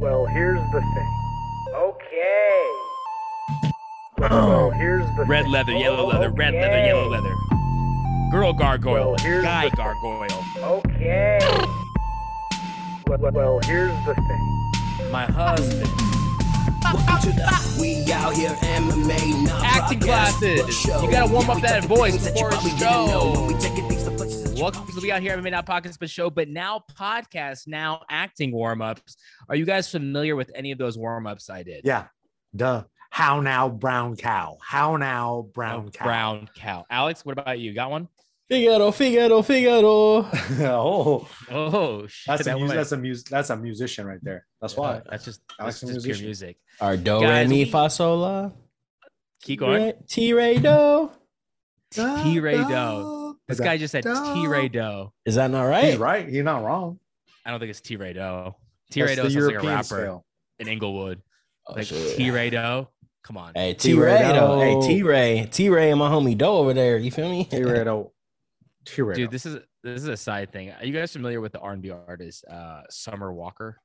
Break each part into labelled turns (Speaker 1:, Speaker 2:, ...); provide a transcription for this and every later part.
Speaker 1: Well, here's the thing. Okay. Well, here's the
Speaker 2: Red
Speaker 1: thing.
Speaker 2: leather, yellow leather, red leather, yellow leather. Girl gargoyle,
Speaker 1: Well, here's
Speaker 2: guy
Speaker 1: the-
Speaker 2: gargoyle.
Speaker 1: Okay. Well, well, here's the thing.
Speaker 2: My husband.
Speaker 3: Welcome to the We Out Here MMA non
Speaker 2: Acting classes. You gotta warm up that voice before a show. Welcome to We Out Here MMA Now Podcast but show, but now podcast, now acting warm ups. Are you guys familiar with any of those warm ups I did?
Speaker 4: Yeah. Duh. How now, brown cow? How now, brown
Speaker 2: Oh,
Speaker 4: cow?
Speaker 2: Brown cow. Alex, what about you? Got one?
Speaker 5: Figaro, Figaro, Figaro.
Speaker 4: oh,
Speaker 2: Oh, shit.
Speaker 4: that's a
Speaker 2: that
Speaker 4: mus- that's a mus- that's a musician right there. That's why.
Speaker 2: That's just,
Speaker 4: Alex
Speaker 2: that's just pure music.
Speaker 5: Our do,
Speaker 2: Guys,
Speaker 5: re, mi, fa, sol, la.
Speaker 2: Keep going.
Speaker 5: T, Ray, do.
Speaker 2: T Ray Doe. This guy just said
Speaker 4: Doe.
Speaker 2: T Ray Doe.
Speaker 5: Is that not right?
Speaker 4: He's
Speaker 5: right?
Speaker 4: right. He's not wrong.
Speaker 2: I don't think it's T Ray Doe. T Ray Doe
Speaker 4: the
Speaker 2: sounds like a rapper
Speaker 4: scale.
Speaker 2: in Inglewood.
Speaker 5: Oh,
Speaker 2: Like
Speaker 5: shit.
Speaker 2: T Ray Doe. Come on.
Speaker 5: Hey,
Speaker 4: T.
Speaker 5: T Ray,
Speaker 4: Ray
Speaker 5: though. Hey,
Speaker 4: Doe.
Speaker 5: T Ray, T Ray, and my homie Doe over there. You feel me?
Speaker 4: T-Rado. T-Rado.
Speaker 2: Dude, this is this is a side thing. Are you guys familiar with the R&B artist uh Summer Walker?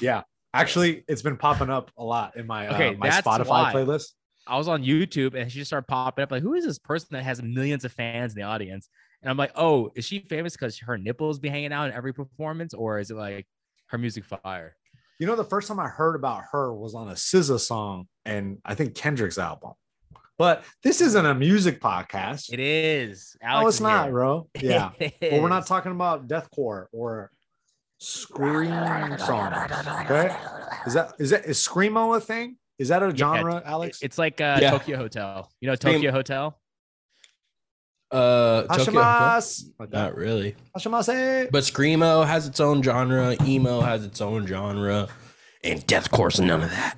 Speaker 4: yeah. Actually, it's been popping up a lot in my
Speaker 2: Okay,
Speaker 4: uh, my Spotify
Speaker 2: why.
Speaker 4: playlist.
Speaker 2: I was on YouTube and she just started popping up like, who is this person that has millions of fans in the audience? And I'm like, oh, is she famous because her nipples be hanging out in every performance, or is it like her music fire?
Speaker 4: You know, the first time I heard about her was on a SZA song and I think Kendrick's album. But this isn't a music podcast.
Speaker 2: It is.
Speaker 4: no,
Speaker 2: Alex
Speaker 4: it's
Speaker 2: is
Speaker 4: not,
Speaker 2: here.
Speaker 4: bro. Yeah. Well, we're not talking about deathcore or scream songs. Okay. Is that is that is screamo a thing? Is that a
Speaker 2: Yeah,
Speaker 4: genre, Alex?
Speaker 2: It's like uh,
Speaker 5: Yeah.
Speaker 2: Tokio Hotel. You know
Speaker 5: Scream-
Speaker 2: Tokio Hotel?
Speaker 5: Uh, Tokyo.
Speaker 4: Hashimas. Like that.
Speaker 5: Not really.
Speaker 4: Hashimase.
Speaker 5: But screamo has its own genre. Emo has its own genre, and deathcore's none of that.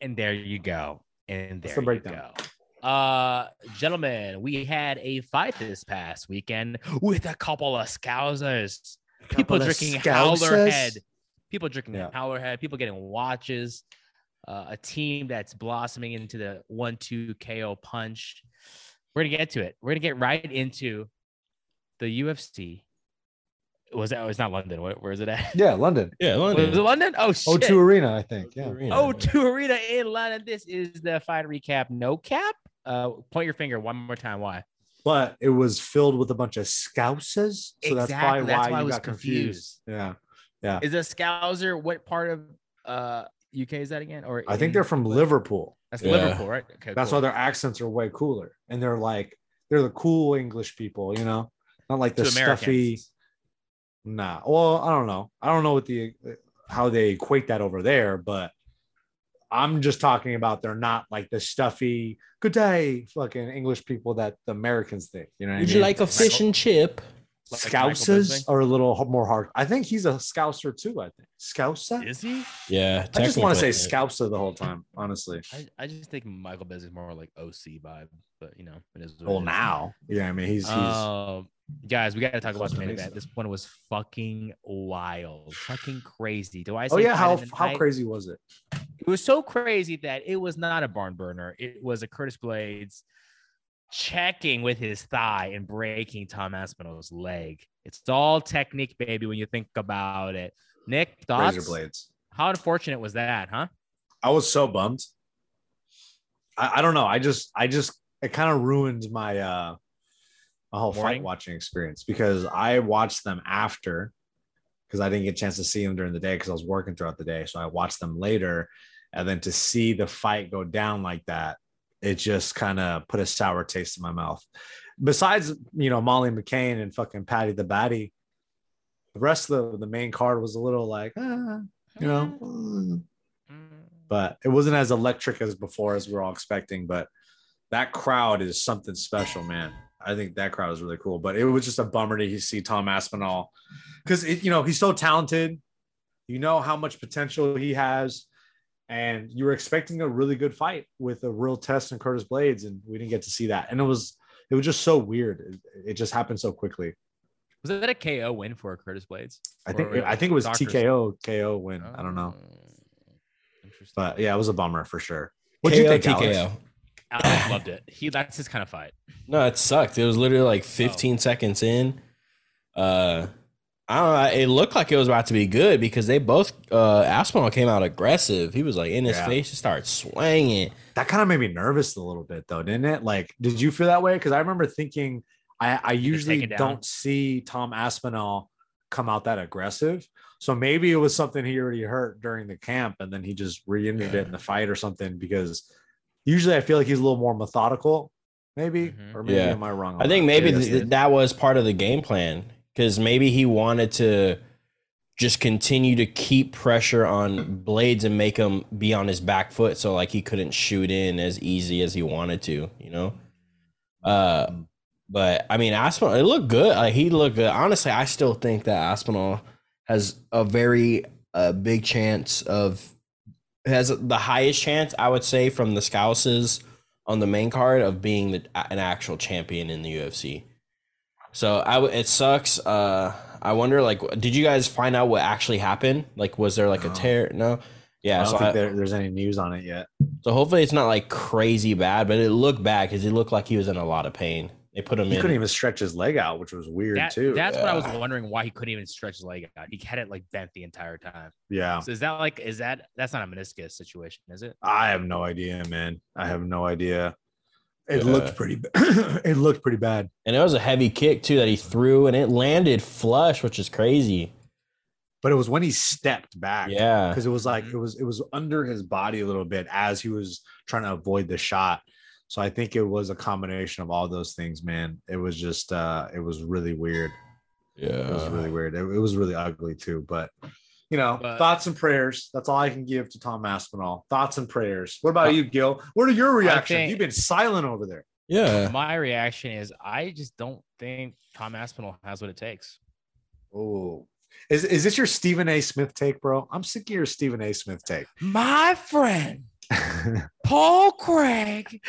Speaker 2: And there you go. And
Speaker 4: That's
Speaker 2: there
Speaker 4: the
Speaker 2: you
Speaker 4: breakdown.
Speaker 2: go. Uh, gentlemen, we had a fight this past weekend with a couple of scousers. People
Speaker 4: Couple of
Speaker 2: drinking
Speaker 4: scousers.
Speaker 2: Howlerhead. People drinking
Speaker 4: Yeah.
Speaker 2: Howlerhead. People getting watches. Uh, a team that's blossoming into the one-two KO punch. We're gonna get to it. We're gonna get right into the UFC. Was that? Oh, it's not London. Where, where is it at?
Speaker 4: Yeah, London.
Speaker 5: Yeah,
Speaker 2: Was it
Speaker 5: London.
Speaker 2: London? Oh shit.
Speaker 4: O2 Arena, I think. Yeah.
Speaker 2: Oh, to Arena in London. This is the fight recap. No cap. Uh, point your finger one more time. Why?
Speaker 4: But it was filled with a bunch of scousers, So that's
Speaker 2: Exactly,
Speaker 4: probably
Speaker 2: that's
Speaker 4: why,
Speaker 2: why I was
Speaker 4: got confused. Yeah. Yeah.
Speaker 2: Is a Scouser? What part of uh UK is that again? Or
Speaker 4: I think they're from Liverpool.
Speaker 2: That's
Speaker 5: Yeah.
Speaker 2: Liverpool, right? Okay,
Speaker 4: That's
Speaker 2: cool.
Speaker 4: why their accents are way cooler. And they're like, they're the cool English people, you know? Not like the
Speaker 2: To
Speaker 4: stuffy.
Speaker 2: Americans.
Speaker 4: Nah. Well, I don't know. I don't know what the how they equate that over there, but I'm just talking about they're not like the stuffy good day fucking English people that the Americans think. You know what
Speaker 5: Would
Speaker 4: I
Speaker 5: you like a fish and chip?
Speaker 2: Like
Speaker 4: Scousers are a little more hard. I think he's a scouser too. I think Scouser.
Speaker 2: Is he?
Speaker 5: Yeah,
Speaker 4: I just want to say
Speaker 5: technically.
Speaker 4: scouser the whole time, honestly.
Speaker 2: I, I just think Michael Bisping is more like OC vibe, but you know, it is. what
Speaker 4: Well,
Speaker 2: it is.
Speaker 4: now, yeah, I mean, he's he's
Speaker 2: Um, guys, we got to talk about the
Speaker 4: Close
Speaker 2: main event. This one was fucking wild, fucking crazy. Do I?
Speaker 4: oh
Speaker 2: say
Speaker 4: yeah, how how crazy was it?
Speaker 2: It was so crazy that it was not a barn burner. It was a Curtis Blaydes checking with his thigh and breaking Tom Aspinall's leg. It's all technique, baby, when you think about it. Nick, thoughts?
Speaker 4: Razor blades.
Speaker 2: How unfortunate was that, huh?
Speaker 4: I was so bummed. I, I don't know. I just I just it kind of ruined my uh my whole
Speaker 2: Morning?
Speaker 4: fight watching experience because I watched them after because I didn't get a chance to see them during the day because I was working throughout the day. So I watched them later. And then to see the fight go down like that, it just kind of put a sour taste in my mouth. Besides, you know, Molly McCann and fucking Paddy the Baddy, the rest of the, the main card was a little like, ah, you know, mm. but it wasn't as electric as before as we are all expecting. But that crowd is something special, man. I think that crowd is really cool. But it was just a bummer to see Tom Aspinall because you know he's so talented. You know how much potential he has, and you were expecting a really good fight with a real test and Curtis Blaydes, and we didn't get to see that. And it was it was just so weird. It, it just happened so quickly.
Speaker 2: Was that a KO win for Curtis Blaydes?
Speaker 4: I think
Speaker 2: Or
Speaker 4: I think it was
Speaker 2: doctors-
Speaker 4: TKO KO win. I don't know,
Speaker 2: Oh, Interesting.
Speaker 4: but yeah, it was a bummer for sure. What do you think, Alex?
Speaker 5: TKO.
Speaker 2: Alex loved it. He that's his kind of fight.
Speaker 5: No, it sucked. It was literally like
Speaker 2: Oh.
Speaker 5: 15 seconds in. Uh, I don't know. It looked like it was about to be good because they both uh Aspinall came out aggressive. He was like in his
Speaker 4: Yeah.
Speaker 5: face, just started swinging.
Speaker 4: That kind of made me nervous a little bit, though, didn't it? Like, did you feel that way? Because I remember thinking, I, I usually don't see Tom Aspinall come out that aggressive. So maybe it was something he already hurt during the camp, and then he just re-injured
Speaker 5: Yeah.
Speaker 4: it in the fight or something. Because usually I feel like he's a little more methodical, maybe,
Speaker 2: Mhm.
Speaker 4: or maybe
Speaker 5: Yeah.
Speaker 4: am I wrong?
Speaker 5: I think
Speaker 4: that?
Speaker 5: maybe th- that was part of the game plan because maybe he wanted to just continue to keep pressure on Blaydes and make him be on his back foot, so like he couldn't shoot in as easy as he wanted to, you know. Uh, but I mean, Aspinall, it looked good. Like he looked good. Honestly, I still think that Aspinall has a very uh, big chance of has the highest chance I would say from the Scouses on the main card of being the, an actual champion in the UFC. So I w- it sucks. Uh, I wonder like did you guys find out what actually happened? Like was there like a tear? No. Yeah,
Speaker 4: I don't
Speaker 5: so,
Speaker 4: think
Speaker 5: I-
Speaker 4: there, there's any news on it yet.
Speaker 5: so hopefully it's not like crazy bad, but it looked bad because he looked like he was in a lot of pain. They put him in
Speaker 4: He
Speaker 5: in.
Speaker 4: couldn't even stretch his leg out, which was weird
Speaker 2: That-
Speaker 4: too.
Speaker 2: that's what I was wondering why he couldn't even stretch his leg out. He had it like bent the entire time.
Speaker 4: yeah.
Speaker 2: So is that like is that that's not a meniscus situation, is it?
Speaker 4: I have no idea, man. I have no idea. It
Speaker 5: Yeah.
Speaker 4: looked pretty. it looked pretty bad.
Speaker 5: and it was a heavy kick too that he threw, and it landed flush, which is crazy.
Speaker 4: But it was when he stepped back.
Speaker 5: Yeah,
Speaker 4: because it was like
Speaker 2: Mhm.
Speaker 4: it was it was under his body a little bit as he was trying to avoid the shot. So I think it was a combination of all those things, man. It was just uh it was really weird. Yeah. It was really weird. It, it was really ugly too. But you know,
Speaker 2: But-
Speaker 4: thoughts and prayers. That's all I can give to Tom Aspinall. Thoughts and prayers. What about uh, you, Gil? What are your reactions?
Speaker 2: think-
Speaker 4: You've been silent over there.
Speaker 5: Yeah.
Speaker 2: My reaction is I just don't think Tom Aspinall has what it takes.
Speaker 4: Oh, is is this your Stephen A. Smith take, bro? I'm sick of your Stephen A. Smith take.
Speaker 2: My friend, Paul Craig.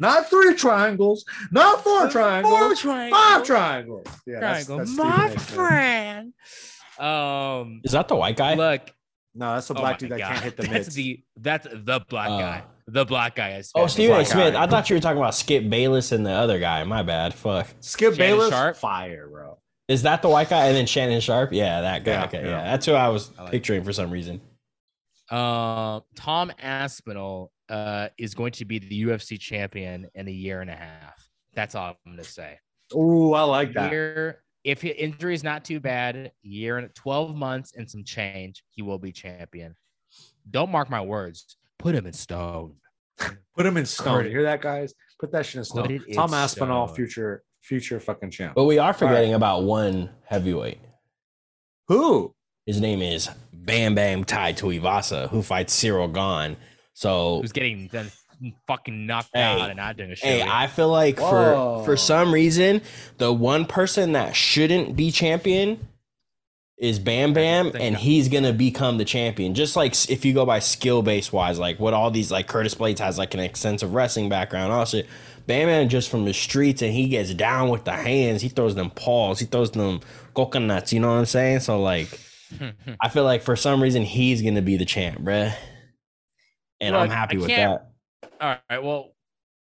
Speaker 4: not three triangles, not four triangles,
Speaker 2: Four triangles.
Speaker 4: five triangles. Yeah, that's-
Speaker 2: Triangle.
Speaker 4: that's Stephen
Speaker 2: My
Speaker 4: A. Smith.
Speaker 2: friend. Um,
Speaker 5: Is that the white guy?
Speaker 2: look.
Speaker 4: No, that's the
Speaker 2: oh
Speaker 4: black
Speaker 2: my
Speaker 4: dude that
Speaker 2: God.
Speaker 4: can't hit the
Speaker 2: That's
Speaker 4: mitts.
Speaker 2: the that's the black
Speaker 5: Oh.
Speaker 2: guy. The black guy. Is
Speaker 5: oh, Stephen A.
Speaker 4: black
Speaker 5: Smith.
Speaker 4: guy.
Speaker 5: I thought you were talking about Skip Bayless and the other guy. My bad. Fuck.
Speaker 4: Skip
Speaker 2: Shannon
Speaker 4: Bayless,
Speaker 2: Sharpe.
Speaker 4: fire, bro.
Speaker 5: Is that the white guy? And then Shannon Sharpe? Yeah, that guy.
Speaker 4: Yeah,
Speaker 5: okay,
Speaker 4: yeah.
Speaker 5: yeah. That's who I was
Speaker 2: I like
Speaker 5: picturing for some reason.
Speaker 2: Uh, Tom Aspinall uh, is going to be the UFC champion in a year and a half. That's all I'm going to say.
Speaker 4: Ooh, I like that.
Speaker 2: Year, if his injury is not too bad, year and 12 months and some change, he will be champion. Don't mark my words. Put him in stone.
Speaker 4: Put him in stone.
Speaker 2: Put
Speaker 4: You hear that, guys? Put that shit in stone.
Speaker 2: it in
Speaker 4: Tom Aspinall,
Speaker 2: stone.
Speaker 4: future, future fucking champ.
Speaker 5: But we are forgetting about one heavyweight.
Speaker 4: Who?
Speaker 5: His name is Bam Bam Tai Tuivasa, who fights Ciryl Gane. So
Speaker 2: Who's getting then fucking knocked
Speaker 5: Hey,
Speaker 2: out and not doing a shit.
Speaker 5: Hey, I feel like
Speaker 4: Whoa.
Speaker 5: for for some reason, the one person that shouldn't be champion is Bam Bam,
Speaker 2: think
Speaker 5: and
Speaker 2: that-
Speaker 5: he's gonna become the champion. Just like if you go by skill base wise, like what all these like Curtis Blaydes has like an extensive wrestling background, all shit. Bam Bam just from the streets and he gets down with the hands. He throws them paws. He throws them coconuts. You know what I'm saying? So like, I feel like for some reason he's gonna be the champ, bruh. And I'm happy
Speaker 2: I
Speaker 5: with
Speaker 2: can't-
Speaker 5: that.
Speaker 2: All right. Well,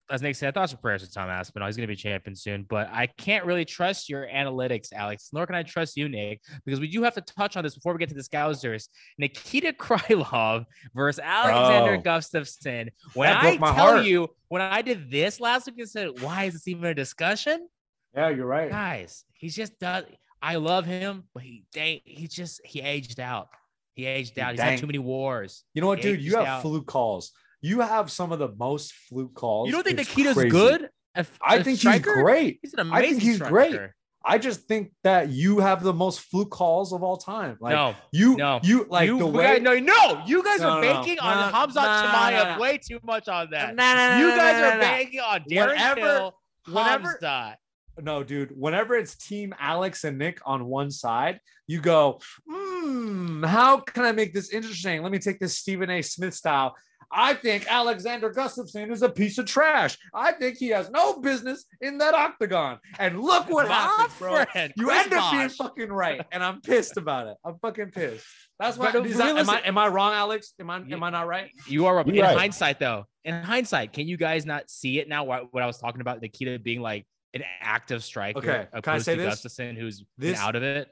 Speaker 2: as Nick said, thoughts and prayers for Tom Aspinall. Oh, he's going to be champion soon, but I can't really trust your analytics, Alex. Nor can I trust you, Nick, because we do have to touch on this before we get to the Scousers. Nikita Krylov versus Alexander
Speaker 4: Bro.
Speaker 2: Gustafsson. When I tell
Speaker 4: heart.
Speaker 2: you, when I did this last week and said, why is this even a discussion?
Speaker 4: Yeah, you're right.
Speaker 2: Guys, he's just does. I love him, but he dang, he just he aged out. He aged out. He's
Speaker 4: Dang.
Speaker 2: had too many wars.
Speaker 4: You know what,
Speaker 2: He
Speaker 4: dude? You have
Speaker 2: out.
Speaker 4: fluke calls. You have some of the most fluke calls.
Speaker 2: You don't think
Speaker 4: It's
Speaker 2: Nikita's
Speaker 4: crazy.
Speaker 2: good? A-
Speaker 4: I
Speaker 2: a
Speaker 4: think
Speaker 2: striker?
Speaker 4: he's great.
Speaker 2: He's an amazing I
Speaker 4: think he's great. I just think that you have the most fluke calls of all time. Like
Speaker 2: no,
Speaker 4: you,
Speaker 2: no.
Speaker 4: you like
Speaker 2: you,
Speaker 4: the way.
Speaker 2: got- no, no, you guys
Speaker 4: No,
Speaker 2: are
Speaker 4: no, no.
Speaker 2: banking
Speaker 4: No,
Speaker 2: on
Speaker 4: no,
Speaker 2: Hamzat
Speaker 4: no, no, no, no.
Speaker 2: way too much on that.
Speaker 4: No, no, no,
Speaker 2: you guys
Speaker 4: no, no,
Speaker 2: are
Speaker 4: no.
Speaker 2: banking on Darren
Speaker 4: Whenever-
Speaker 2: Till,
Speaker 4: whenever-
Speaker 2: Hamzat.
Speaker 4: No, dude. Whenever it's Team Alex and Nick on one side, you go, hmm, how can I make this interesting? Let me take this Stephen A. Smith style. I think Alexander Gustafsson is a piece of trash. I think he has no business in that octagon. And look what
Speaker 2: My
Speaker 4: happened, bro.
Speaker 2: friend,
Speaker 4: You
Speaker 2: Chris
Speaker 4: end up being fucking right, and I'm pissed about it. I'm fucking pissed. That's why.
Speaker 2: But uh,
Speaker 4: is that- am, I, am I wrong, Alex? Am I
Speaker 2: You-
Speaker 4: am I not right?
Speaker 2: You are
Speaker 5: You're
Speaker 2: in
Speaker 5: right.
Speaker 2: hindsight, though. In hindsight, can you guys not see it now? What, what I was talking about, Nikita being like an active striker
Speaker 4: Okay, can I
Speaker 2: opposed
Speaker 4: say
Speaker 2: to
Speaker 4: this?
Speaker 2: Gustafsson, who's been
Speaker 4: This-
Speaker 2: out of it.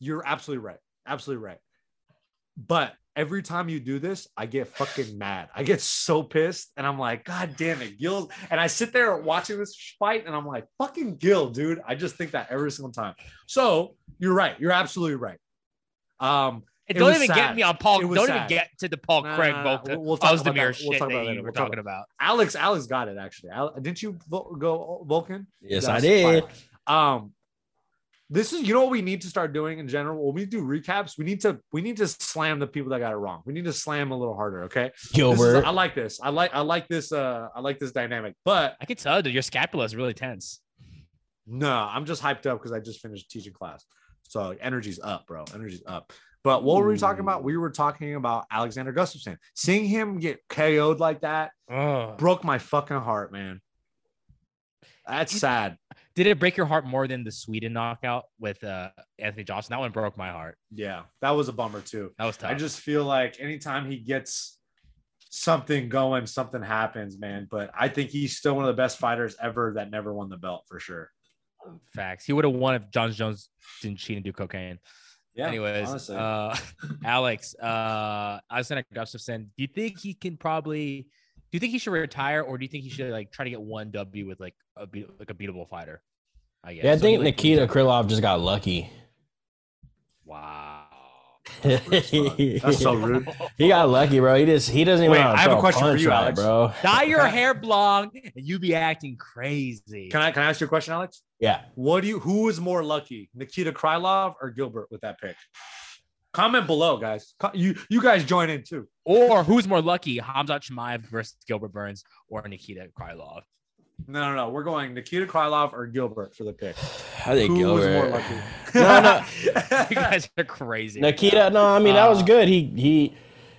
Speaker 4: You're absolutely right. Absolutely right. But every time you do this, I get fucking mad. I get so pissed, and I'm like, God damn it, Gil. And I sit there watching this fight, and I'm like, fucking Gil, dude. I just think that every single time. So you're right. You're absolutely right. Um, It
Speaker 2: don't even
Speaker 4: sad.
Speaker 2: get me on Paul.
Speaker 4: It
Speaker 2: Don't
Speaker 4: sad.
Speaker 2: even get to the Paul
Speaker 4: Nah,
Speaker 2: Craig
Speaker 4: nah, nah.
Speaker 2: Volta
Speaker 4: We'll- we'll talk about
Speaker 2: Ozdemir
Speaker 4: that. We'll
Speaker 2: shit
Speaker 4: talk about that
Speaker 2: you
Speaker 4: later.
Speaker 2: were
Speaker 4: We'll talk
Speaker 2: talking about.
Speaker 4: Alex, Alex got it actually. Al- didn't you vo- go Volkan?
Speaker 5: Yes,
Speaker 4: That's
Speaker 5: I did.
Speaker 4: fire. Um, this is you know what we need to start doing in general. When we do recaps, we need to we need to slam the people that got it wrong. We need to slam a little harder. Okay, This is-
Speaker 5: Gilbert.
Speaker 4: I like this. I like I like this. Uh, I like this dynamic. But
Speaker 2: I can tell that your scapula is really tense.
Speaker 4: no, I'm just hyped up because I just finished teaching class. So energy's up, bro. Energy's up. But what were we talking about? We were talking about Alexander Gustafsson. Seeing him get KO'd like that
Speaker 2: Oh.
Speaker 4: broke my fucking heart, man. That's sad.
Speaker 2: Did it break your heart more than the Sweden knockout with uh, Anthony Johnson? That one broke my heart.
Speaker 4: Yeah, that was a bummer too.
Speaker 2: That was tough.
Speaker 4: I just feel like anytime he gets something going, something happens, man. But I think he's still one of the best fighters ever that never won the belt for sure.
Speaker 2: Facts. He would have won if Jon Jones didn't cheat and do cocaine.
Speaker 4: Yeah.
Speaker 2: Anyways,
Speaker 4: honestly.
Speaker 2: uh, Alex, uh, Alexander Gustafsson, do you think he can probably? Do you think he should retire, or do you think he should like try to get one W with like a like a beatable fighter? I guess.
Speaker 5: Yeah, I
Speaker 2: So
Speaker 5: think
Speaker 2: like,
Speaker 5: Nikita
Speaker 2: moves
Speaker 5: Krylov just got lucky.
Speaker 2: Wow.
Speaker 4: That's so rude.
Speaker 5: He got lucky, bro. He just he doesn't even.
Speaker 4: Wait,
Speaker 5: know
Speaker 4: I have a
Speaker 5: throw
Speaker 4: question for
Speaker 5: punch
Speaker 4: you,
Speaker 5: right,
Speaker 4: Alex.
Speaker 5: bro.
Speaker 2: Dye your hair blonde, and you be acting crazy.
Speaker 4: Can I can I ask you a question, Alex?
Speaker 5: Yeah,
Speaker 4: What do you who is more lucky, Nikita Krylov or Gilbert with that pick? Comment below, guys. You you guys join in too.
Speaker 2: or who's more lucky, Hamzat Chimaev versus Gilbert Burns or Nikita Krylov?
Speaker 4: No, no, no. We're going Nikita Krylov or Gilbert for the pick.
Speaker 5: I think
Speaker 4: Who was more lucky?
Speaker 5: No, no.
Speaker 2: you guys are crazy.
Speaker 5: Nikita, no, I mean that was
Speaker 2: Uh,
Speaker 5: good. He he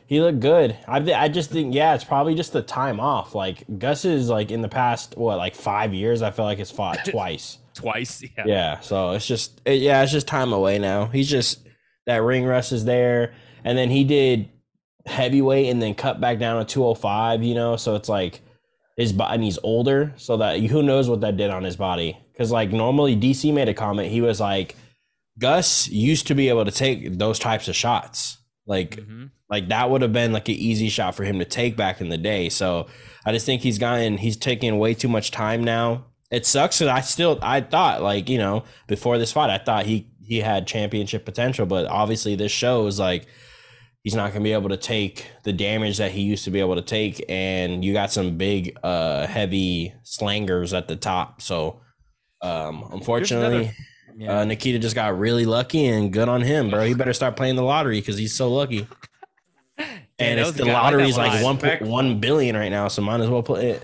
Speaker 5: he looked good. I I just think yeah, it's probably just the time off. Like Gus is like in the past what like five years. I feel like has fought twice.
Speaker 2: twice. Yeah.
Speaker 5: Yeah, so it's just it, yeah, it's just time away now. He's just that ring rust is there, and then he did heavyweight and then cut back down to two hundred five. You know, so it's like his body and he's older, so that who knows what that did on his body? Because like normally DC made a comment, he was like, Gus used to be able to take those types of shots, like
Speaker 2: Mhm.
Speaker 5: like that would have been like an easy shot for him to take back in the day. So I just think he's gotten he's taking way too much time now. It sucks that I still I thought like you know before this fight I thought he he had championship potential, but obviously this shows like he's not gonna be able to take the damage that he used to be able to take, and you got some big uh heavy slangers at the top. So um unfortunately.
Speaker 2: Yeah.
Speaker 5: Uh, Nikita just got really lucky and good on him, bro. He better start playing the lottery because he's so lucky. And
Speaker 2: that
Speaker 5: it's the
Speaker 2: good. I like
Speaker 5: lottery's like
Speaker 2: line.
Speaker 5: one point one billion right now, so might as well put it.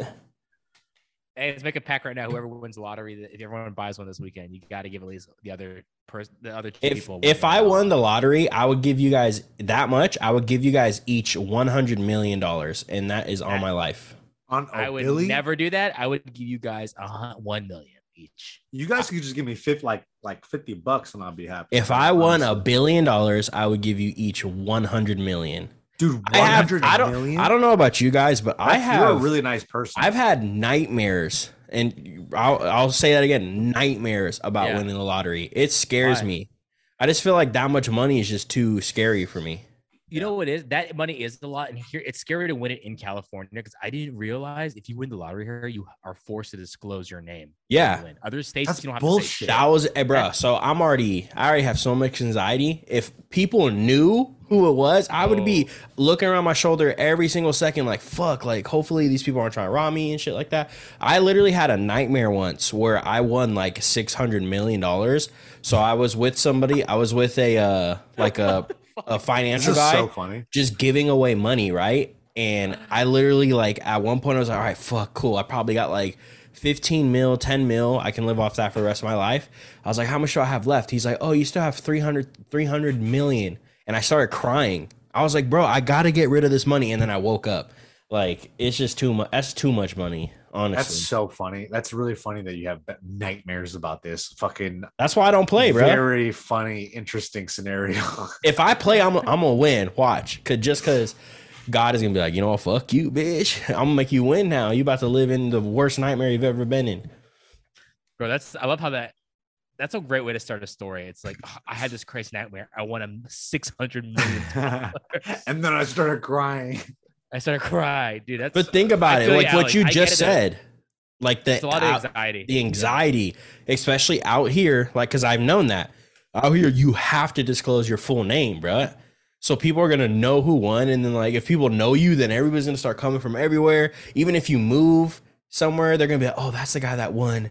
Speaker 2: Hey, let's make a pack right now. Whoever wins the lottery, if everyone buys one this weekend, you got to give at least the other person, the other two
Speaker 5: If
Speaker 2: people.
Speaker 5: if I
Speaker 2: dollar.
Speaker 5: won the lottery, I would give you guys that much. I would give you guys each one hundred million dollars, and that is all my life.
Speaker 4: On
Speaker 2: I would
Speaker 4: Billy?
Speaker 2: never do that. I would give you guys a hun- one million each.
Speaker 4: You guys could just give me fifty, like like fifty bucks, and I'll be happy.
Speaker 5: If I won a billion dollars, I would give you each one hundred million.
Speaker 4: dude,
Speaker 5: I have. I don't.
Speaker 4: million.
Speaker 5: I don't know about you guys, but I have.
Speaker 4: You're a really nice person.
Speaker 5: I've had nightmares, and I'll, I'll say that again nightmares about
Speaker 2: Yeah.
Speaker 5: winning the lottery. It scares
Speaker 2: Why?
Speaker 5: me. I just feel like that much money is just too scary for me.
Speaker 2: You know what it is? That money is a lot, and here it's scary to win it in California because I didn't realize if you win the lottery here, you are forced to disclose your name.
Speaker 5: Yeah.
Speaker 2: you. Other states
Speaker 4: That's
Speaker 2: you don't have
Speaker 4: bullshit.
Speaker 2: to say shit.
Speaker 5: That was, eh, bro. So I'm already, I already have so much anxiety. If people knew who it was, I would be looking around my shoulder every single second, like, fuck, like, hopefully these people aren't trying to rob me and shit like that. I literally had a nightmare once where I won like $600 million. So I was with somebody, I was with a, uh, like a, a
Speaker 4: This
Speaker 5: financial
Speaker 4: is
Speaker 5: guy
Speaker 4: so funny.
Speaker 5: just giving away money, right? And I literally like at one point I was like, all right, fuck, cool. I probably got like 15 mil, 10 mil. I can live off that for the rest of my life. I was like, how much do I have left? He's like, oh, you still have 300, 300 million. And I started crying. I was like, bro, I got to get rid of this money. And then I woke up. Like, it's just too much. That's too much money, honestly.
Speaker 4: That's
Speaker 5: That's,
Speaker 4: so funny. That's really funny that you have nightmares about this. Fucking That's
Speaker 5: why I don't play, bro.
Speaker 4: very funny, interesting scenario.
Speaker 5: if I play, I'm, I'm gonna win. Watch, cause just cause God is gonna be like, you know what, fuck you, bitch. I'm gonna make you win now. You about to live in the worst nightmare you've ever been in.
Speaker 2: Bro, that's I love how that that's a great way to start a story. It's like "Oh, I had this crazy nightmare. I won a six hundred million.
Speaker 4: and then I started crying.
Speaker 2: I started crying, dude. That's
Speaker 5: But think about
Speaker 2: I
Speaker 5: it,
Speaker 2: feel
Speaker 5: like what you
Speaker 2: I
Speaker 5: just
Speaker 2: it,
Speaker 5: said, like the
Speaker 2: it's a lot of
Speaker 5: out-
Speaker 2: anxiety.
Speaker 5: the anxiety, especially out here, like because I've known that out here you have to disclose your full name, bro. So people are gonna know who won, and then like if people know you, then everybody's gonna start coming from everywhere. Even if you move somewhere, they're gonna be like, "Oh, that's the guy that won."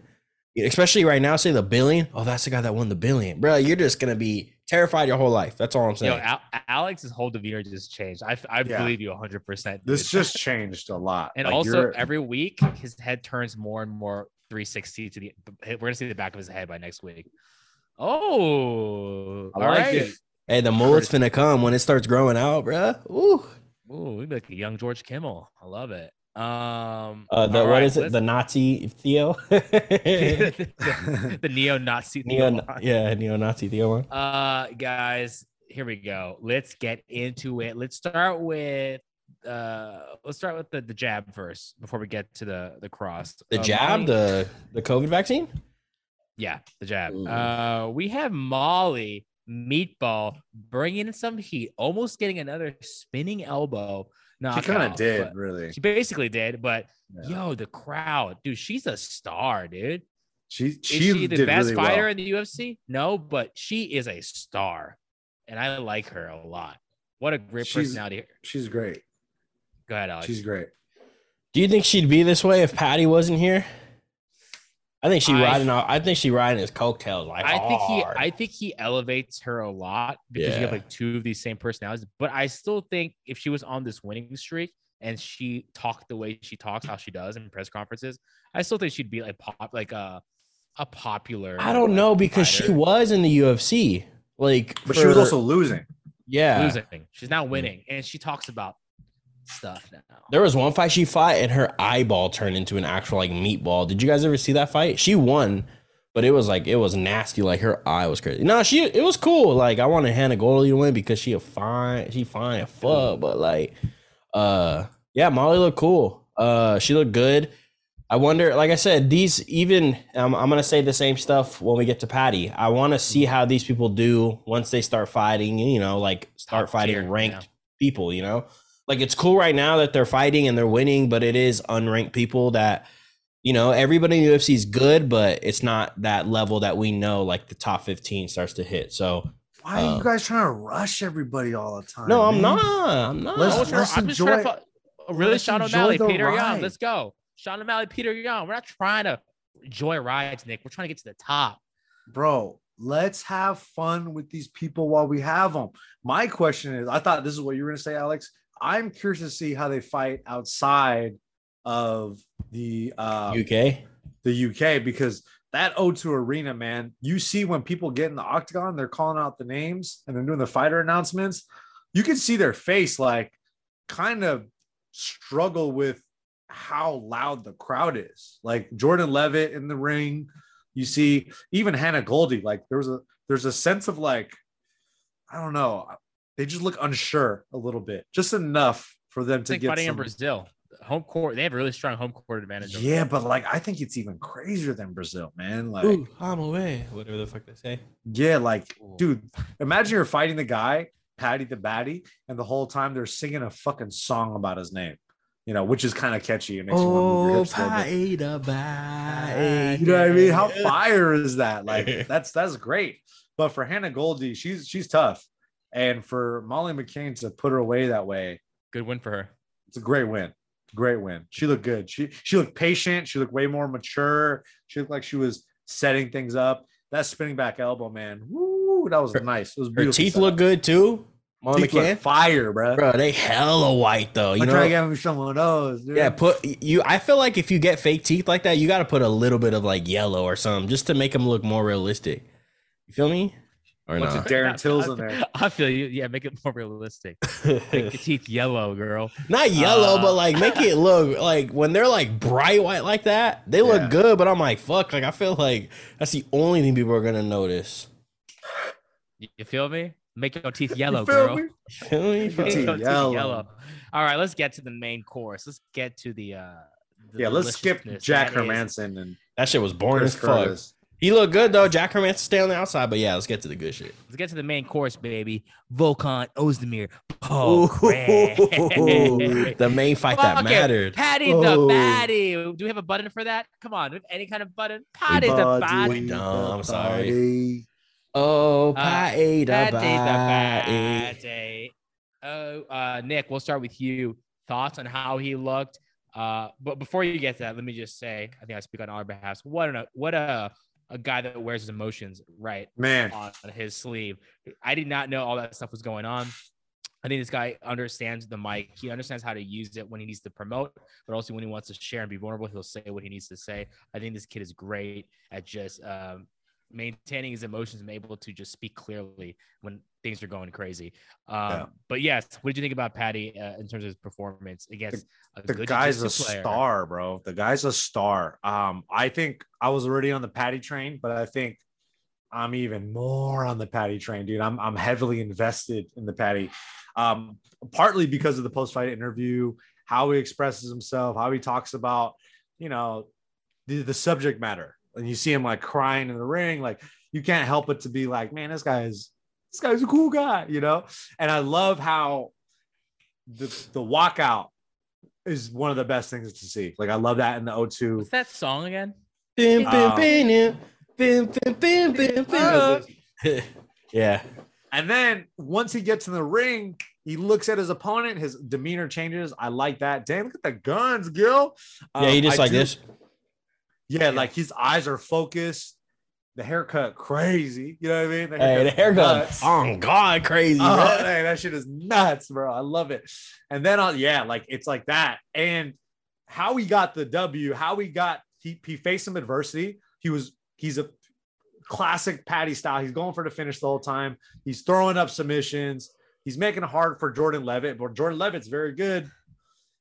Speaker 5: Especially right now, say the billion. Oh, that's the guy that won the billion, bro. You're just gonna be terrified your whole life. That's all I'm
Speaker 2: Yo,
Speaker 5: saying.
Speaker 2: Al- Alex's whole demeanor just changed. I, I
Speaker 4: Yeah.
Speaker 2: believe you 100. percent
Speaker 4: This just changed a lot.
Speaker 2: and
Speaker 4: Like,
Speaker 2: also
Speaker 4: you're-
Speaker 2: every week his head turns more and more 360 to the. We're gonna see the back of his head by next week. Oh,
Speaker 4: I
Speaker 2: all
Speaker 4: like
Speaker 2: right.
Speaker 4: it.
Speaker 5: hey, the mullet's finna come when it starts growing out, bruh. Ooh.
Speaker 2: Ooh, we like a young George Kimmel. I love it. Um,
Speaker 5: Uh, the what
Speaker 2: right,
Speaker 5: is it? The Nazi Theo.
Speaker 2: the, the neo-Nazi.
Speaker 5: Neo,
Speaker 2: Theo.
Speaker 5: yeah, neo-Nazi Theo one.
Speaker 2: Uh, guys, here we go. Let's get into it. Let's start with uh, let's start with the, the jab first before we get to the the cross.
Speaker 5: The
Speaker 2: Uh,
Speaker 5: jab,
Speaker 2: Molly-
Speaker 5: the the COVID vaccine.
Speaker 2: yeah, the jab.
Speaker 5: Ooh.
Speaker 2: Uh, we have Molly Meatball bringing in some heat, almost getting another spinning elbow.
Speaker 4: She kind of did, really.
Speaker 2: She basically did, but
Speaker 4: Yeah.
Speaker 2: yo, the crowd, dude, she's a star, dude.
Speaker 4: She
Speaker 2: Is
Speaker 4: she,
Speaker 2: she, the best
Speaker 4: really
Speaker 2: fighter
Speaker 4: well.
Speaker 2: in the UFC? No, but she is a star, and I like her a lot. What a great
Speaker 4: She's-
Speaker 2: personality.
Speaker 4: She's great.
Speaker 2: Go ahead, Alex.
Speaker 4: She's great.
Speaker 5: Do you think she'd be this way if Paddy wasn't here? I think she
Speaker 2: I-
Speaker 5: riding. out- I think she riding his coattails like
Speaker 2: I think he. I think he elevates her a lot because you have like two of these same personalities. But I still think if she was on this winning streak and she talked the way she talks, how she does in press conferences, I still think she'd be like pop, like a, a popular.
Speaker 5: I don't know because she was in the UFC. Like,
Speaker 4: But she was also losing.
Speaker 5: yeah.
Speaker 2: losing. She's now winning, and she talks about stuff now.
Speaker 5: There was one fight she fought and her eyeball turned into an actual like meatball. Did you guys ever see that fight? She won, but it was like it was nasty. Like her eye was crazy. No, she it was cool. Like I wanted Hannah Goldy to win because she a fine, she fine as fuck. But like, uh, yeah, Molly looked cool. Uh, she looked good. I wonder, like I said, these even um, I'm gonna say the same stuff when we get to Paddy. I want to see how these people do once they start fighting. You know, like start
Speaker 2: Top
Speaker 5: fighting
Speaker 2: tier,
Speaker 5: ranked
Speaker 2: yeah.
Speaker 5: people. You know, like it's cool right now that they're fighting and they're winning, but it is unranked people that you know everybody in the UFC is good, but it's not that level that we know like the top 15 starts to hit. So
Speaker 4: Why are
Speaker 5: Um,
Speaker 4: you guys trying to rush everybody all the time?
Speaker 5: no, I'm
Speaker 4: man?
Speaker 5: not. I'm not.
Speaker 4: Let's-
Speaker 2: I was
Speaker 4: let's
Speaker 2: I'm just trying to
Speaker 4: enjoy-
Speaker 2: really Sean O'Malley,
Speaker 4: the
Speaker 2: Petr
Speaker 4: Yan.
Speaker 2: Let's go. Sean O'Malley, Petr Yan. We're not trying to enjoy rides, Nick. We're trying to get to the top.
Speaker 4: bro let's have fun with these people while we have them my question is i thought this is what you were going to say alex i'm curious to see how they fight outside of the uh
Speaker 5: UK.
Speaker 4: the uk because that o2 arena man you see when people get in the octagon they're calling out the names and they're doing the fighter announcements you can see their face like kind of struggle with how loud the crowd is like jordan leavitt in the ring you see even hannah goldy like there's a there's a sense of like i don't know they just look unsure a little bit just enough for them to get
Speaker 2: fighting in Brazil. Home court. They have a really strong home court advantage.
Speaker 4: yeah but like i think it's even crazier than brazil man like
Speaker 5: Ooh, I'm away. Whatever the fuck they say.
Speaker 4: yeah like
Speaker 2: Ooh.
Speaker 4: dude imagine you're fighting the guy paddy the baddy and the whole time they're singing a fucking song about his name you know which is kind of catchy it makes you wanna move your
Speaker 5: Oh,
Speaker 4: hips a little bit.
Speaker 5: pie the bye.
Speaker 4: You know what I mean? How fire is that? Like that's that's great. But for Hannah Goldy, she's she's tough. And for Molly McCann to put her away that way,
Speaker 2: Good win for her.
Speaker 4: it's a great win. Great win. She looked good. She she looked patient. She looked way more mature. She looked like she was setting things up. That spinning back elbow, man. Woo, that was
Speaker 5: Her-
Speaker 4: nice. It was
Speaker 5: Her
Speaker 4: beautiful.
Speaker 5: teeth look good too. Molly
Speaker 4: Teeth look
Speaker 5: McCann.
Speaker 4: fire, bro.
Speaker 5: Bro, they hella white though. You
Speaker 4: I'm
Speaker 5: know,
Speaker 4: trying to get me some of those. Dude.
Speaker 5: Yeah, put you. I feel like if you get fake teeth like that, you got to put a little bit of like yellow or something just to make them look more realistic. You feel me? Or
Speaker 4: bunch
Speaker 5: not?
Speaker 4: of Darren Tills in there.
Speaker 2: I feel you. Yeah, make it more realistic. Make the teeth yellow, girl.
Speaker 5: not yellow,
Speaker 2: Uh,
Speaker 5: but like make it look like when they're like bright white like that, they look
Speaker 4: Yeah.
Speaker 5: good. But I'm like, fuck. Like I feel like that's the only thing people are gonna notice.
Speaker 2: You you feel me? Make your teeth yellow,
Speaker 4: You
Speaker 2: girl.
Speaker 4: me?
Speaker 5: Feel me?
Speaker 2: Make your teeth
Speaker 4: yellow.
Speaker 2: All right, let's get to the main course. Let's get to the uh the
Speaker 4: Yeah, let's skip
Speaker 2: deliciousness
Speaker 4: Jack
Speaker 2: that is-
Speaker 4: Hermansson and
Speaker 5: That shit was boring as fuck.
Speaker 4: Curtis.
Speaker 5: He looked good though. Jack Hermansson stay on the outside, but yeah, let's get to the good shit.
Speaker 2: Let's get to the main course, baby. Volkan Ozdemir.
Speaker 5: Ooh,
Speaker 2: Oh,
Speaker 5: the main fight that
Speaker 2: Fuck it.
Speaker 5: mattered.
Speaker 2: Paddy
Speaker 4: Oh.
Speaker 2: the Baddy. Do we have a button for that? Come on, do we have any kind of button? Paddy the
Speaker 4: Body,
Speaker 2: Baddy.
Speaker 5: We dumb, I'm sorry.
Speaker 4: body.
Speaker 5: Oh,
Speaker 2: Uh,
Speaker 5: paddy the
Speaker 2: Paddy the
Speaker 5: baddy.
Speaker 2: Baddy. Oh, uh, Nick, we'll start with you. Thoughts on how he looked? Uh, but before you get to that, let me just say, I think I speak on our behalf. What a what a a guy that wears his emotions right
Speaker 4: Man,
Speaker 2: on his sleeve. I did not know all that stuff was going on. I think this guy understands the mic. He understands how to use it when he needs to promote, but also when he wants to share and be vulnerable, he'll say what he needs to say. I think this kid is great at just um, maintaining his emotions and able to just speak clearly when things are going crazy. Um,
Speaker 4: Yeah.
Speaker 2: But yes, what did you think about Paddy uh, in terms of his performance against a
Speaker 4: the
Speaker 2: good
Speaker 4: guy's a
Speaker 2: player?
Speaker 4: star, bro. The guy's a star. Um, I think I was already on the Paddy train, but I think I'm even more on the Paddy train, dude. I'm I'm heavily invested in the Paddy, um, partly because of the post fight interview, how he expresses himself, how he talks about, you know, the, the subject matter, and you see him like crying in the ring, like you can't help but to be like, man, this guy is this guy's a cool guy, you know. And I love how the the walkout is one of the best things to see. Like I love that in the O2.
Speaker 2: What's that song again?
Speaker 5: Bim, bim,
Speaker 4: Um,
Speaker 5: bim, bim, bim, bim, bim, bim. Yeah.
Speaker 4: And then once he gets in the ring, he looks at his opponent. His demeanor changes. I like that. Damn, look at the guns, Gil.
Speaker 5: Yeah, he
Speaker 4: Um,
Speaker 5: just
Speaker 4: I
Speaker 5: like
Speaker 4: do-
Speaker 5: this.
Speaker 4: Yeah, like his eyes are focused. The haircut, crazy. You know what I mean? The
Speaker 5: Hey, the haircut. Oh God, crazy.
Speaker 4: Oh,
Speaker 5: bro.
Speaker 4: man, that shit is nuts, bro. I love it. And then, uh, yeah, like it's like that. And how he got the W, how he got he he faced some adversity. He was he's a classic Paddy style. He's going for the finish the whole time. He's throwing up submissions. He's making it hard for Jordan Leavitt, but Jordan Leavitt's very good.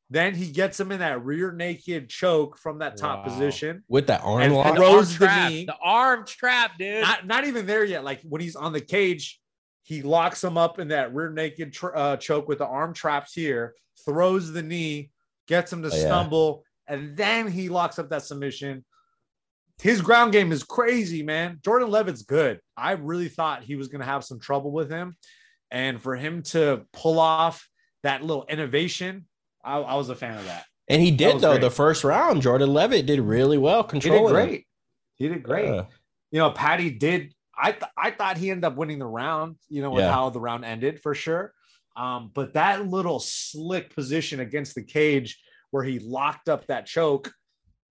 Speaker 4: Then he gets him in that rear naked choke from that top
Speaker 2: Wow.
Speaker 4: position.
Speaker 5: With that arm
Speaker 4: And
Speaker 5: lock.
Speaker 2: The
Speaker 4: throws
Speaker 2: arm
Speaker 4: the
Speaker 2: trap.
Speaker 4: knee.
Speaker 2: The arm trap, dude.
Speaker 4: Not, not even there yet. Like when he's on the cage, he locks him up in that rear naked tr- uh, choke with the arm traps here, throws the knee, gets him to
Speaker 5: Oh, yeah.
Speaker 4: stumble, and then he locks up that submission. His ground game is crazy, man. Jordan Leavitt's good. I really thought he was going to have some trouble with him. And for him to pull off that little innovation, I, I was a fan of that.
Speaker 5: And he did though.
Speaker 4: great.
Speaker 5: The first round, Jordan Leavitt did really well
Speaker 4: He did
Speaker 5: controlling. him.
Speaker 4: great. He did great. You know, Paddy did. I th- I thought he ended up winning the round. You know, with
Speaker 5: Yeah.
Speaker 4: how the round ended for sure. Um, but that little slick position against the cage where he locked up that choke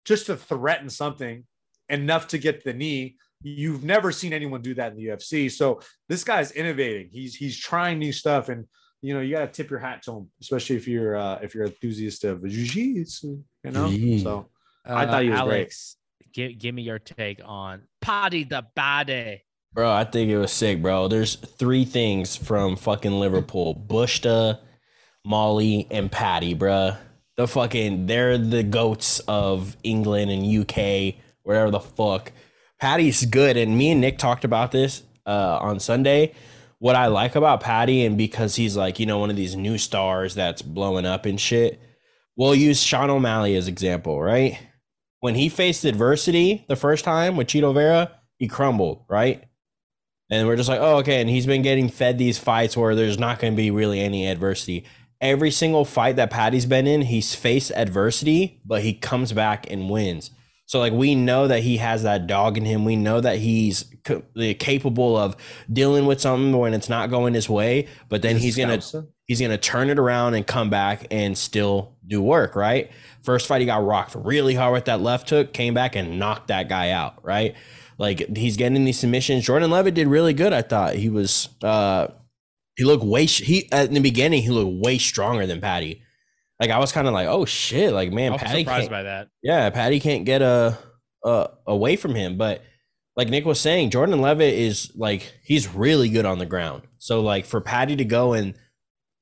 Speaker 4: just to threaten something enough to get the knee. You've never seen anyone do that in the UFC. So this guy's innovating. He's he's trying new stuff, and you know you got to tip your hat to him, especially if you're uh, if you're an enthusiast of jiu-jitsu. You know,
Speaker 5: Yeah.
Speaker 4: so I thought he was great.
Speaker 2: Uh, Alex, Give, give me your take on Paddy the Body.
Speaker 5: Bro, I think it was sick, bro. There's three things from fucking Liverpool: Bushta, Molly, and Paddy, bro. The fucking they're the goats of England and UK, wherever the fuck. Paddy's good, and me and Nick talked about this uh, on Sunday. What I like about Paddy, and because he's like you know one of these new stars that's blowing up and shit. We'll use Sean O'Malley as example, right? When he faced adversity the first time with Chito Vera, he crumbled, right? And we're just like, oh, okay. And he's been getting fed these fights where there's not going to be really any adversity. Every single fight that Paddy's been in, he's faced adversity, but he comes back and wins. So, like, we know that he has that dog in him. We know that he's ca- capable of dealing with something when it's not going his way, but then he's going to he's going to turn it around and come back and still do work, right? First fight, he got rocked really hard with that left hook, came back and knocked that guy out, right? Like he's getting these submissions. Jordan Leavitt did really good. I thought he was, uh, he looked way, he, in the beginning, he looked way stronger than Paddy. Like I was kind of like, oh shit, like man,
Speaker 2: I was
Speaker 5: Paddy
Speaker 2: surprised by that.
Speaker 5: yeah, Paddy can't get a, a away from him. But like Nick was saying, Jordan Leavitt is like he's really good on the ground. So like for Paddy to go and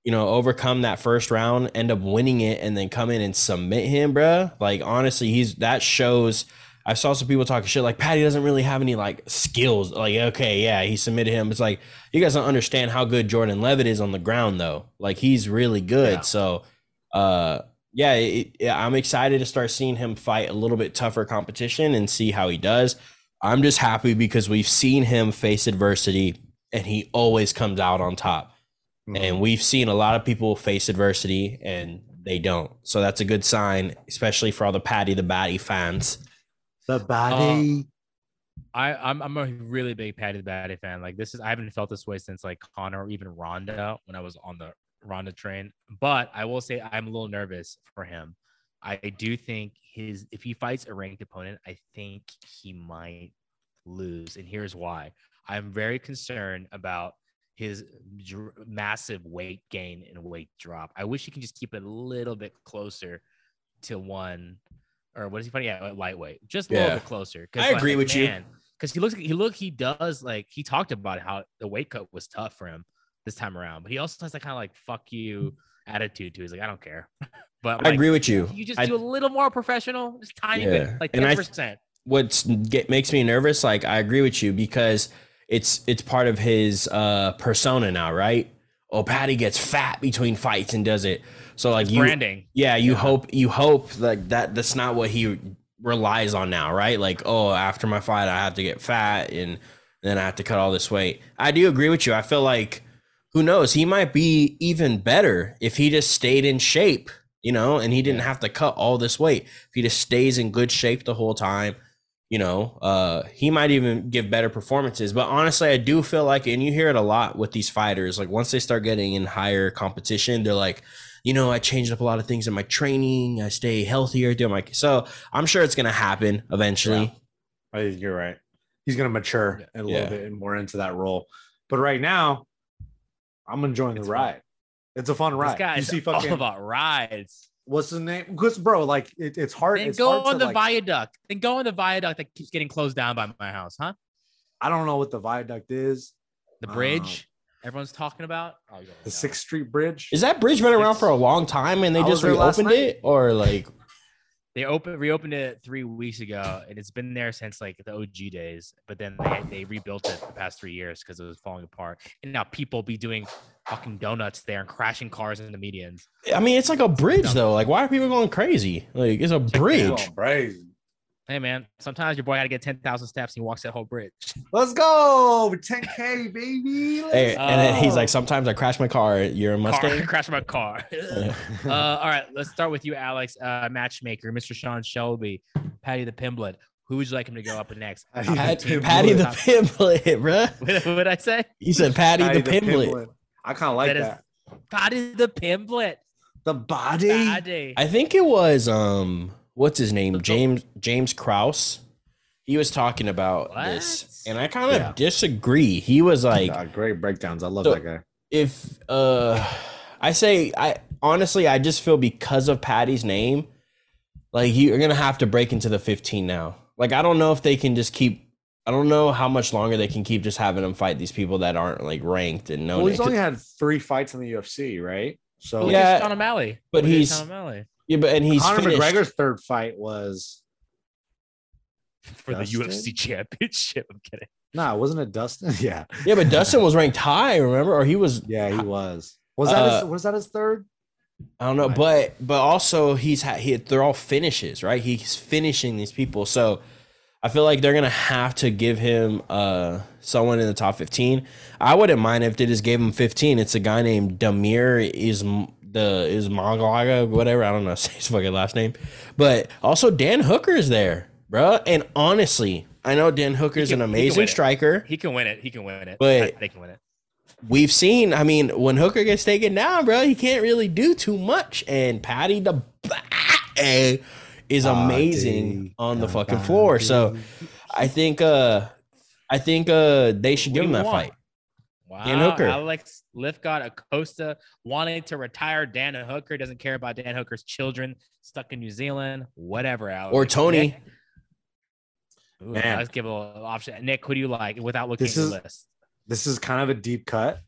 Speaker 5: you know overcome that first round, end up winning it, and then come in and submit him, bruh. Like honestly, he's that shows. I saw some people talking shit like Paddy doesn't really have any like skills. Like okay, yeah, he submitted him. It's like you guys don't understand how good Jordan Leavitt is on the ground though. Like he's really good.
Speaker 4: Yeah.
Speaker 5: So uh yeah, it, yeah, I'm excited to start seeing him fight a little bit tougher competition and see how he does. I'm just happy because we've seen him face adversity and he always comes out on top.
Speaker 4: Mhm.
Speaker 5: And we've seen a lot of people face adversity and they don't. So that's a good sign, especially for all the Paddy the Baddy fans.
Speaker 4: the body.
Speaker 2: I I'm I'm a really big Paddy the Baddy fan. Like this is I haven't felt this way since like Conor or even Ronda when I was on the Ronda train. But I will say I'm a little nervous for him. I do think his if he fights a ranked opponent, I think he might lose, and here's why. I'm very concerned about his dr- massive weight gain and weight drop. I wish he can just keep it a little bit closer to one, or what is he fighting at lightweight? Just a little bit closer.
Speaker 5: I agree with you.
Speaker 2: Because he looks, he look, he does like he talked about how the weight cut was tough for him this time around, but he also has that kind of like "fuck you" attitude too. He's like, I don't care. But
Speaker 5: I
Speaker 2: like,
Speaker 5: agree with you.
Speaker 2: You just
Speaker 5: I-
Speaker 2: do a little more professional, just tiny
Speaker 5: Yeah.
Speaker 2: bit, like ten percent.
Speaker 5: what's get makes me nervous like i agree with you because it's it's part of his uh persona now right oh paddy gets fat between fights and does it so like you
Speaker 2: Branding.
Speaker 5: yeah you
Speaker 2: Yeah.
Speaker 5: hope you hope like that that's not what he relies on now right like oh after my fight i have to get fat and then i have to cut all this weight i do agree with you i feel like who knows he might be even better if he just stayed in shape you know and he didn't
Speaker 2: Yeah.
Speaker 5: have to cut all this weight if he just stays in good shape the whole time you know uh he might even give better performances but honestly i do feel like and you hear it a lot with these fighters like once they start getting in higher competition they're like you know i changed up a lot of things in my training i stay healthier doing my so i'm sure it's gonna happen eventually
Speaker 4: I think you're right. He's gonna mature a little
Speaker 5: Yeah.
Speaker 4: bit more into that role. But right now, I'm enjoying
Speaker 2: It's
Speaker 4: the
Speaker 2: fun.
Speaker 4: ride. It's a fun
Speaker 2: This
Speaker 4: ride. You
Speaker 2: guy's
Speaker 4: see
Speaker 2: all
Speaker 4: fucking
Speaker 2: about rides.
Speaker 4: what's the name? Because bro, like it, it's hard.
Speaker 2: Then
Speaker 4: it's
Speaker 2: go
Speaker 4: hard
Speaker 2: on
Speaker 4: to,
Speaker 2: the
Speaker 4: like-
Speaker 2: viaduct. Then go on the viaduct that keeps getting closed down by my house, huh?
Speaker 4: I don't know what the viaduct is.
Speaker 2: The bridge um, everyone's talking about. Oh,
Speaker 4: The. Sixth Street Bridge.
Speaker 5: is that bridge been around for a long time and they
Speaker 4: I
Speaker 5: just reopened it or like
Speaker 2: They opened reopened it three weeks ago, and it's been there since like the OG days. But then they, they rebuilt it the past three years because it was falling apart. And now people be doing fucking donuts there and crashing cars in the medians.
Speaker 5: i mean it's like a bridge though like why are people going crazy like it's a bridge
Speaker 4: crazy.
Speaker 2: Hey man, sometimes your boy got to get ten thousand steps and he walks that whole bridge.
Speaker 4: Let's go 10k baby. Let's
Speaker 5: Hey, and then he's like, sometimes I crash my car. You're a
Speaker 2: Car,
Speaker 5: Mustang.
Speaker 2: crash my car. Uh, all right, let's start with you, Alex, uh, matchmaker, Mr. Sean Shelby, Paddy the Pimblett. Who would you like him to go up next? Paddy
Speaker 4: the
Speaker 5: Pat-
Speaker 2: 15.
Speaker 5: Paddy the Pimblett, bruh.
Speaker 2: What what did I say?
Speaker 5: You said Paddy,
Speaker 4: Paddy
Speaker 5: the Pimblett.
Speaker 4: I kind of like
Speaker 2: That is-
Speaker 4: that.
Speaker 2: Paddy the Pimblett.
Speaker 4: The body.
Speaker 2: Paddy.
Speaker 5: I think it was um, what's his name? James James Krause. He was talking about this, and I kind of
Speaker 4: Yeah.
Speaker 5: disagree. He was like,
Speaker 4: God, great breakdowns. I love
Speaker 5: So-
Speaker 4: that guy.
Speaker 5: if uh, I say I honestly, I just feel because of Paddy's name, like you're gonna have to break into the 15 now. Like I don't know if they can just keep. I don't know how much longer they can keep just having him fight these people that aren't like ranked and no.
Speaker 4: Well, he's only had three fights in the UFC, right? So
Speaker 2: Look
Speaker 5: Yeah,
Speaker 2: at Sean O'Malley.
Speaker 5: but
Speaker 2: Look at
Speaker 5: he's-
Speaker 2: Sean O'Malley
Speaker 5: yeah, but and he's
Speaker 4: Conor
Speaker 5: finished.
Speaker 4: McGregor's third fight was
Speaker 2: for the UFC championship. I'm kidding.
Speaker 4: nah, wasn't it Dustin? yeah,
Speaker 5: Yeah, but Dustin was ranked high, remember? Or he was
Speaker 4: yeah, he was. Was that
Speaker 5: Uh,
Speaker 4: his, was that his third?
Speaker 5: I don't know,
Speaker 4: Right.
Speaker 5: but but also he's had he they're all finishes, right? He's finishing these people. So I feel like they're gonna have to give him uh someone in the top 15. I wouldn't mind if they just gave him 15. It's a guy named Damir is the is Maglaga, whatever. I don't know his fucking last name. But also Dan Hooker is there, bro. And honestly, I know Dan Hooker
Speaker 2: is
Speaker 5: an
Speaker 2: he can
Speaker 5: amazing
Speaker 2: it.
Speaker 5: striker.
Speaker 2: He can win it. He can win it.
Speaker 5: But-
Speaker 2: they can win it.
Speaker 5: we've seen, I mean, when Hooker gets taken down, bro, he can't really do too much. And Paddy the Baddy is amazing
Speaker 4: Paddy
Speaker 5: on the
Speaker 4: the
Speaker 5: fucking floor. So I think uh I think uh they should
Speaker 2: What
Speaker 5: give him that
Speaker 2: want?
Speaker 5: fight.
Speaker 2: Wow.
Speaker 5: Dan Hooker.
Speaker 2: Alex Lifgott Acosta wanting to retire Dan Hooker, doesn't care about Dan Hooker's children stuck in New Zealand, whatever. Alex.
Speaker 5: Or Tony.
Speaker 2: Nick? Ooh,
Speaker 4: Man.
Speaker 2: let's give a little option. Nick, who do you like without looking
Speaker 4: This
Speaker 2: at the
Speaker 4: is-
Speaker 2: list?
Speaker 4: This is kind of a deep cut,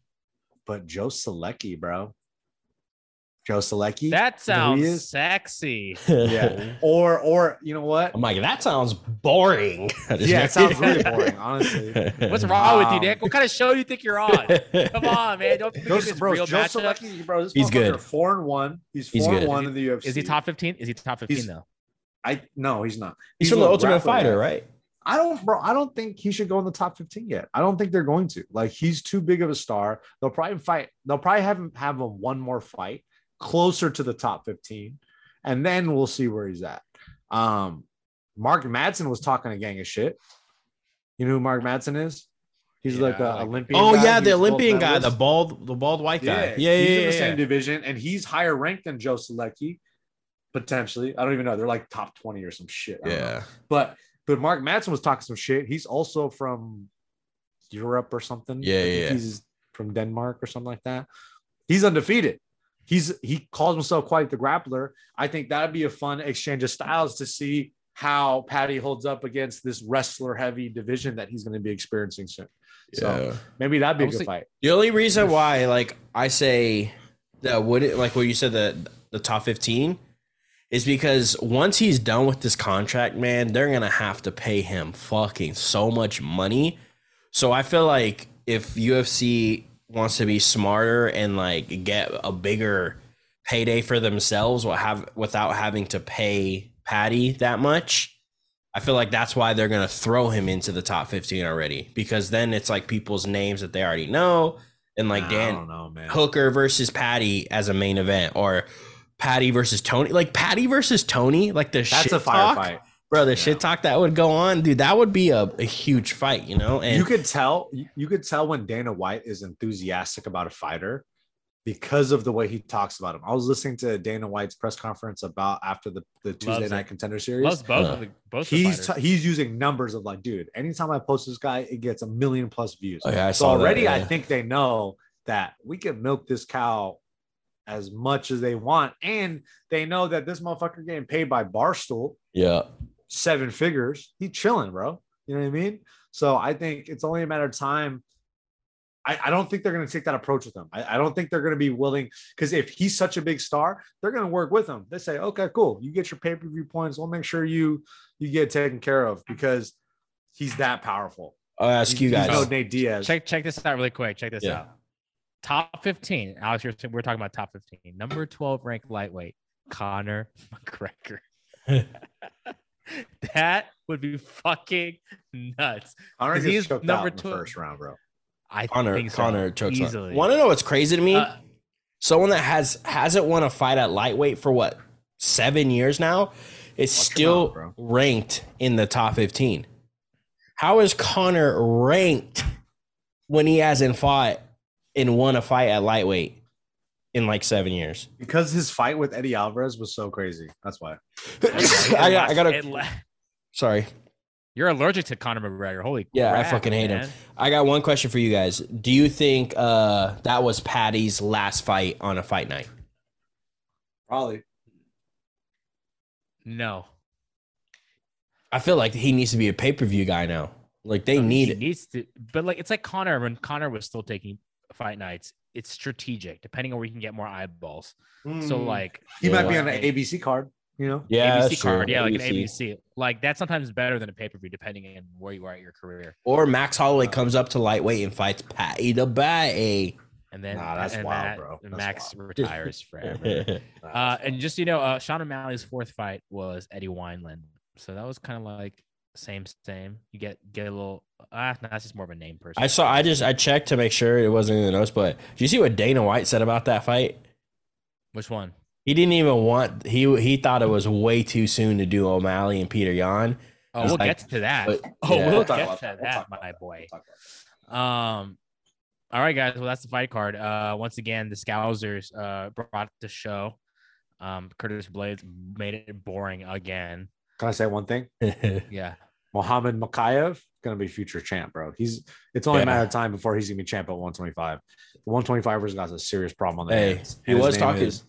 Speaker 4: but Joe Solecki, bro. Joe Solecki.
Speaker 2: That
Speaker 4: You know
Speaker 2: sounds sexy.
Speaker 4: yeah. Or or you know what?
Speaker 5: I'm like, that sounds boring.
Speaker 4: Yeah, it sounds really boring, honestly.
Speaker 2: What's wrong with you,
Speaker 4: Um,
Speaker 2: Nick? What kind of show do you think you're on? Come on, man. Don't think
Speaker 4: Joe,
Speaker 2: this
Speaker 4: bro,
Speaker 2: real
Speaker 4: Joe
Speaker 2: matchup.
Speaker 4: Solecki, bro, this
Speaker 5: He's good.
Speaker 4: motherfucker Four and one. He's
Speaker 5: He's
Speaker 4: four and
Speaker 5: good.
Speaker 4: one
Speaker 2: Is
Speaker 4: in the UFC.
Speaker 2: Is he top 15? Is he top 15
Speaker 4: He's-
Speaker 2: though?
Speaker 4: I no, he's not.
Speaker 5: He's,
Speaker 4: He's
Speaker 5: from the Ultimate Fighter,
Speaker 4: guy.
Speaker 5: right?
Speaker 4: I don't, bro. I don't think he should go in the top 15 yet. I don't think they're going to. Like, he's too big of a star. They'll probably fight. They'll probably have him have him one more fight closer to the top 15, and then we'll see where he's at. Um, Mark Madsen was talking a gang of shit. You know who Mark Madsen is? He's like
Speaker 2: Yeah,
Speaker 4: a
Speaker 2: like-
Speaker 4: Olympian.
Speaker 5: Oh
Speaker 4: guy.
Speaker 5: yeah,
Speaker 4: He's
Speaker 5: the
Speaker 4: gold
Speaker 5: Olympian guy, the bald, the bald white guy.
Speaker 4: Yeah,
Speaker 5: Yeah, yeah,
Speaker 4: he's
Speaker 5: yeah.
Speaker 4: in the
Speaker 5: yeah.
Speaker 4: same division, and he's higher ranked than Joe Solecki, potentially. I don't even know. They're like top 20 or some shit. I.
Speaker 5: Yeah.
Speaker 4: But but Mark Madsen was talking some shit. He's also from Europe or something.
Speaker 5: Yeah, yeah, yeah.
Speaker 4: He's from Denmark or something like that. He's undefeated. He's he calls himself quite the grappler. I think that'd be a fun exchange of styles to see how Paddy holds up against this wrestler heavy division that he's going to be experiencing soon. So
Speaker 5: Yeah.
Speaker 4: maybe that'd be a good
Speaker 2: Obviously-
Speaker 4: fight.
Speaker 5: The only reason why, like, I say that would it like what you said the the top fifteen is because once he's done with this contract, man, they're gonna have to pay him fucking so much money. So I feel like if UFC wants to be smarter and like get a bigger payday for themselves will have without having to pay Paddy that much. I feel like that's why they're gonna throw him into the top 15 already because then it's like people's names that they already know and like Dan
Speaker 4: know.
Speaker 5: Hooker versus Paddy as a main event or Paddy versus Tony like Paddy versus Tony like the shit
Speaker 4: That's
Speaker 5: shit
Speaker 4: a firefight.
Speaker 5: Bro the
Speaker 4: Yeah.
Speaker 5: shit talk that would go on dude that would be a, a huge fight you know and
Speaker 4: you could tell you- you could tell when Dana White is enthusiastic about a fighter because of the way he talks about him. I was listening to Dana White's press conference about after the, the Tuesday
Speaker 2: Loves
Speaker 4: night
Speaker 2: it.
Speaker 4: contender series.
Speaker 2: Loves both
Speaker 5: Uh,
Speaker 2: of the both the
Speaker 4: he's
Speaker 2: fighters.
Speaker 4: t- he's using numbers of like, dude, anytime I post this guy, it gets a million plus views.
Speaker 5: Oh, yeah, I
Speaker 4: so
Speaker 5: saw that,
Speaker 4: already I think they know that we can milk this cow as much as they want. And they know that this motherfucker getting paid by Barstool
Speaker 5: yeah
Speaker 4: seven figures. He chilling, bro. You know what I mean? So I think it's only a matter of time. I, I don't think they're going to take that approach with him. I, I don't think they're going to be willing because if he's such a big star, they're going to work with him. They say, okay, cool. You get your pay per view points. We'll make sure you you get taken care of because he's that powerful.
Speaker 5: I'll ask you guys
Speaker 4: no Nate Diaz.
Speaker 2: check check this out really quick. Check this
Speaker 5: Yeah.
Speaker 2: out. Top 15. Alex, you're, we're talking about top 15. Number 12 ranked lightweight, Conor McGregor. that would be fucking nuts.
Speaker 4: Conor
Speaker 2: 'cause
Speaker 4: gets
Speaker 2: he's
Speaker 4: choked
Speaker 2: number
Speaker 4: out in the
Speaker 2: two-
Speaker 4: first round, bro.
Speaker 2: I
Speaker 5: Conor
Speaker 2: think so,
Speaker 5: Conor chokes on-
Speaker 2: easily.
Speaker 5: Want to know what's crazy to me?
Speaker 2: Uh,
Speaker 5: Someone that has hasn't won a fight at lightweight for what seven years now is still
Speaker 4: out,
Speaker 5: ranked in the top fifteen. How is Conor ranked when he hasn't fought and won a fight at lightweight in like seven years?
Speaker 4: Because his fight with Eddie Alvarez was so crazy. That's why.
Speaker 5: I got, I got
Speaker 2: It
Speaker 5: a
Speaker 2: la-
Speaker 5: sorry.
Speaker 2: You're allergic to Conor McGregor. Holy
Speaker 5: Yeah, I fucking hate him. I got one question for you guys. Do you think uh, that was Paddy's last fight on a fight night?
Speaker 4: Probably.
Speaker 2: No.
Speaker 5: I feel like he needs to be a pay per view guy now. Like they need
Speaker 2: he
Speaker 5: it.
Speaker 2: needs to, but like it's like Conor when Conor was still taking fight nights. It's strategic, depending on where you can get more eyeballs. So
Speaker 4: Mm.
Speaker 2: like
Speaker 4: he might be on an ABC card, you know?
Speaker 5: Yeah,
Speaker 2: ABC
Speaker 5: that's true.
Speaker 2: card, yeah, like an
Speaker 5: ABC.
Speaker 2: ABC. Like that's sometimes better than a pay per view, depending on where you are at your career.
Speaker 5: Or Max Holloway comes up to lightweight and fights Paddy the Bay.
Speaker 2: And then
Speaker 4: Nah, that's
Speaker 2: and
Speaker 4: wild,
Speaker 2: Matt-
Speaker 4: bro. That's
Speaker 2: Max
Speaker 4: wild.
Speaker 2: retires forever. uh, and just you know, uh, Sean O'Malley's fourth fight was Eddie Wineland, so that was kind of like same same. You get get a little ah, no, that's just more of a name person.
Speaker 5: I saw. I just I checked to make sure it wasn't in the notes. But did you see what Dana White said about that fight?
Speaker 2: Which one?
Speaker 5: He didn't even want. He he thought it was way too soon to do O'Malley and Petr Yan.
Speaker 2: Oh, we'll
Speaker 5: like-
Speaker 2: get to that.
Speaker 5: but-
Speaker 2: oh,
Speaker 5: yeah.
Speaker 2: we'll
Speaker 4: We'll talk
Speaker 2: get
Speaker 4: about
Speaker 2: to
Speaker 4: that. We'll talk
Speaker 2: my boy.
Speaker 4: We'll
Speaker 2: Um, all right, guys. Well, that's the fight card. Uh, once again, the Scousers uh brought the show. Um, Curtis Blaydes made it boring again.
Speaker 4: Can I say one thing?
Speaker 2: Yeah,
Speaker 4: Mohammed Mokaev gonna be future champ, bro. He's it's only
Speaker 5: Yeah.
Speaker 4: a matter of time before he's gonna be champ at 125. The 125ers got a serious problem on the
Speaker 5: Hey,
Speaker 4: hands.
Speaker 5: he was talking-
Speaker 4: is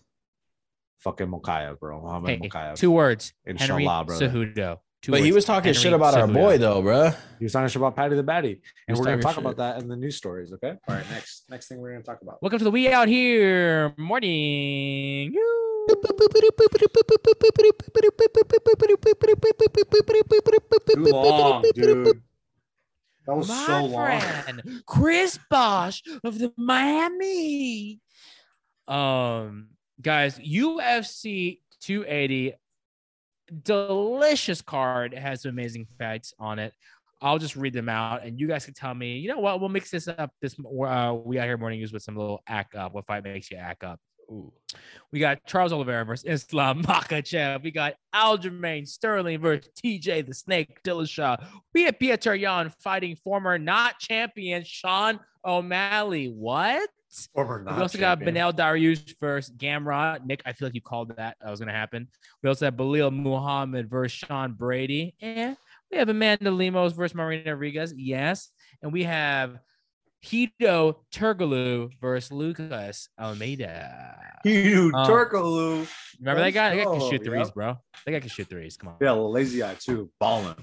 Speaker 4: fucking Mokaev, bro. Mohammed
Speaker 2: hey,
Speaker 4: Mokaev.
Speaker 2: two words.
Speaker 4: Inshallah,
Speaker 2: Henry
Speaker 4: brother.
Speaker 2: Cejudo.
Speaker 5: But he was talking shit
Speaker 2: Henry
Speaker 5: about our boy though, bruh.
Speaker 4: He was talking shit about Paddy the Baddy, and we're gonna talk
Speaker 5: shit.
Speaker 4: about that in the news stories. Okay. All right. Next, next thing we're gonna talk about.
Speaker 2: Welcome to the We Out Here morning.
Speaker 4: Too long, dude. That was
Speaker 2: My
Speaker 4: so long.
Speaker 2: friend, Chris Bosh of the Miami. Um, guys, UFC 280, delicious card It has some amazing facts on it. I'll just read them out, and you guys can tell me. You know what? We'll mix this up. This uh, we out here morning news with some little act up. What fight makes you act up? Ooh. We got Charles Oliveira versus Islam Makhachev. We got Aljamain Sterling versus TJ the Snake Dillashaw. We have Petr Yan fighting former not champion Sean O'Malley. What?
Speaker 4: Former not
Speaker 2: we also got Beneil Dariush versus Gamrot. Nick, I feel like you called that. That was going to happen. We also have Belal Muhammad versus Sean Brady. And we have Amanda Lemos versus Marina Rodriguez. Yes. And we have Hito Turgalu versus Lucas Almeida.
Speaker 4: Huge
Speaker 2: Um,
Speaker 4: Turkaloo.
Speaker 2: Remember that guy? That guy can shoot threes,
Speaker 4: yep.
Speaker 2: bro. That guy can shoot threes. Come on.
Speaker 4: Yeah, lazy eye too. Balling.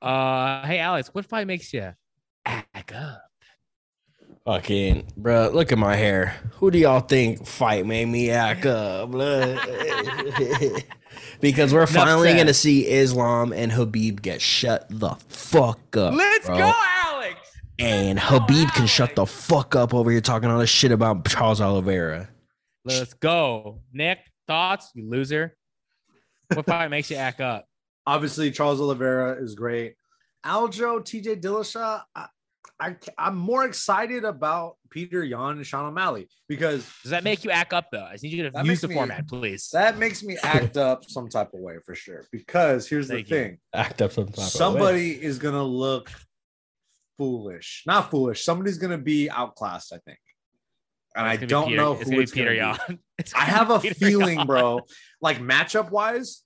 Speaker 2: Uh, hey Alex, what fight makes you act up?
Speaker 5: Fucking, bruh, look at my hair. Who do y'all think fight made me act up? Because we're finally
Speaker 2: said.
Speaker 5: gonna see Islam and Khabib get shut the fuck up.
Speaker 2: Let's
Speaker 5: bro.
Speaker 2: go, Alex.
Speaker 5: And
Speaker 2: Let's
Speaker 5: Khabib can shut the fuck up over here talking all this shit about Charles Oliveira.
Speaker 2: Let's go. Nick, thoughts? You loser. What fight makes you act up?
Speaker 4: Obviously, Charles Oliveira is great. Aljo, TJ Dillashaw. I, I, I'm more excited about Petr Yan and Sean O'Malley because
Speaker 2: Does that make you act up though? I need you to use the
Speaker 4: me-
Speaker 2: format, please.
Speaker 4: that makes me act up some type of way for sure. Because here's
Speaker 2: Thank
Speaker 4: the
Speaker 2: you.
Speaker 4: thing
Speaker 5: Act up some type of way.
Speaker 4: somebody is going to look foolish. Not foolish. Somebody's going to be outclassed, I think. And I
Speaker 2: gonna
Speaker 4: don't
Speaker 2: Peter-
Speaker 4: know who
Speaker 2: gonna
Speaker 4: it's
Speaker 2: Peter
Speaker 4: to be. I have a
Speaker 2: Peter
Speaker 4: feeling,
Speaker 2: Yan.
Speaker 4: bro. Like matchup wise,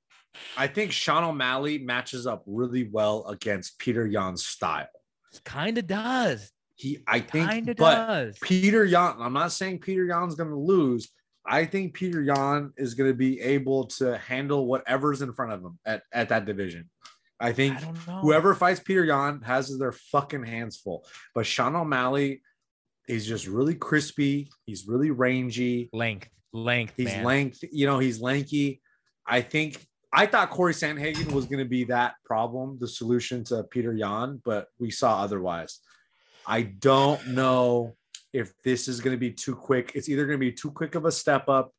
Speaker 4: I think Sean O'Malley matches up really well against Petr Yan's style.
Speaker 2: Kind of does.
Speaker 4: He, I think,
Speaker 2: Kind of
Speaker 4: but
Speaker 2: does.
Speaker 4: Petr Yan. I'm not saying Petr Yan's going to lose. I think Petr Yan is going to be able to handle whatever's in front of him at, at that division. I think
Speaker 2: I
Speaker 4: whoever fights Petr Yan has their fucking hands full. But Sean O'Malley is just really crispy. He's really rangy.
Speaker 2: length, length,
Speaker 4: He's
Speaker 2: man.
Speaker 4: length, you know, he's lanky. I think I thought Corey Sandhagen was going to be that problem, the solution to Petr Yan, but we saw otherwise. I don't know if this is going to be too quick. It's either going to be too quick of a step up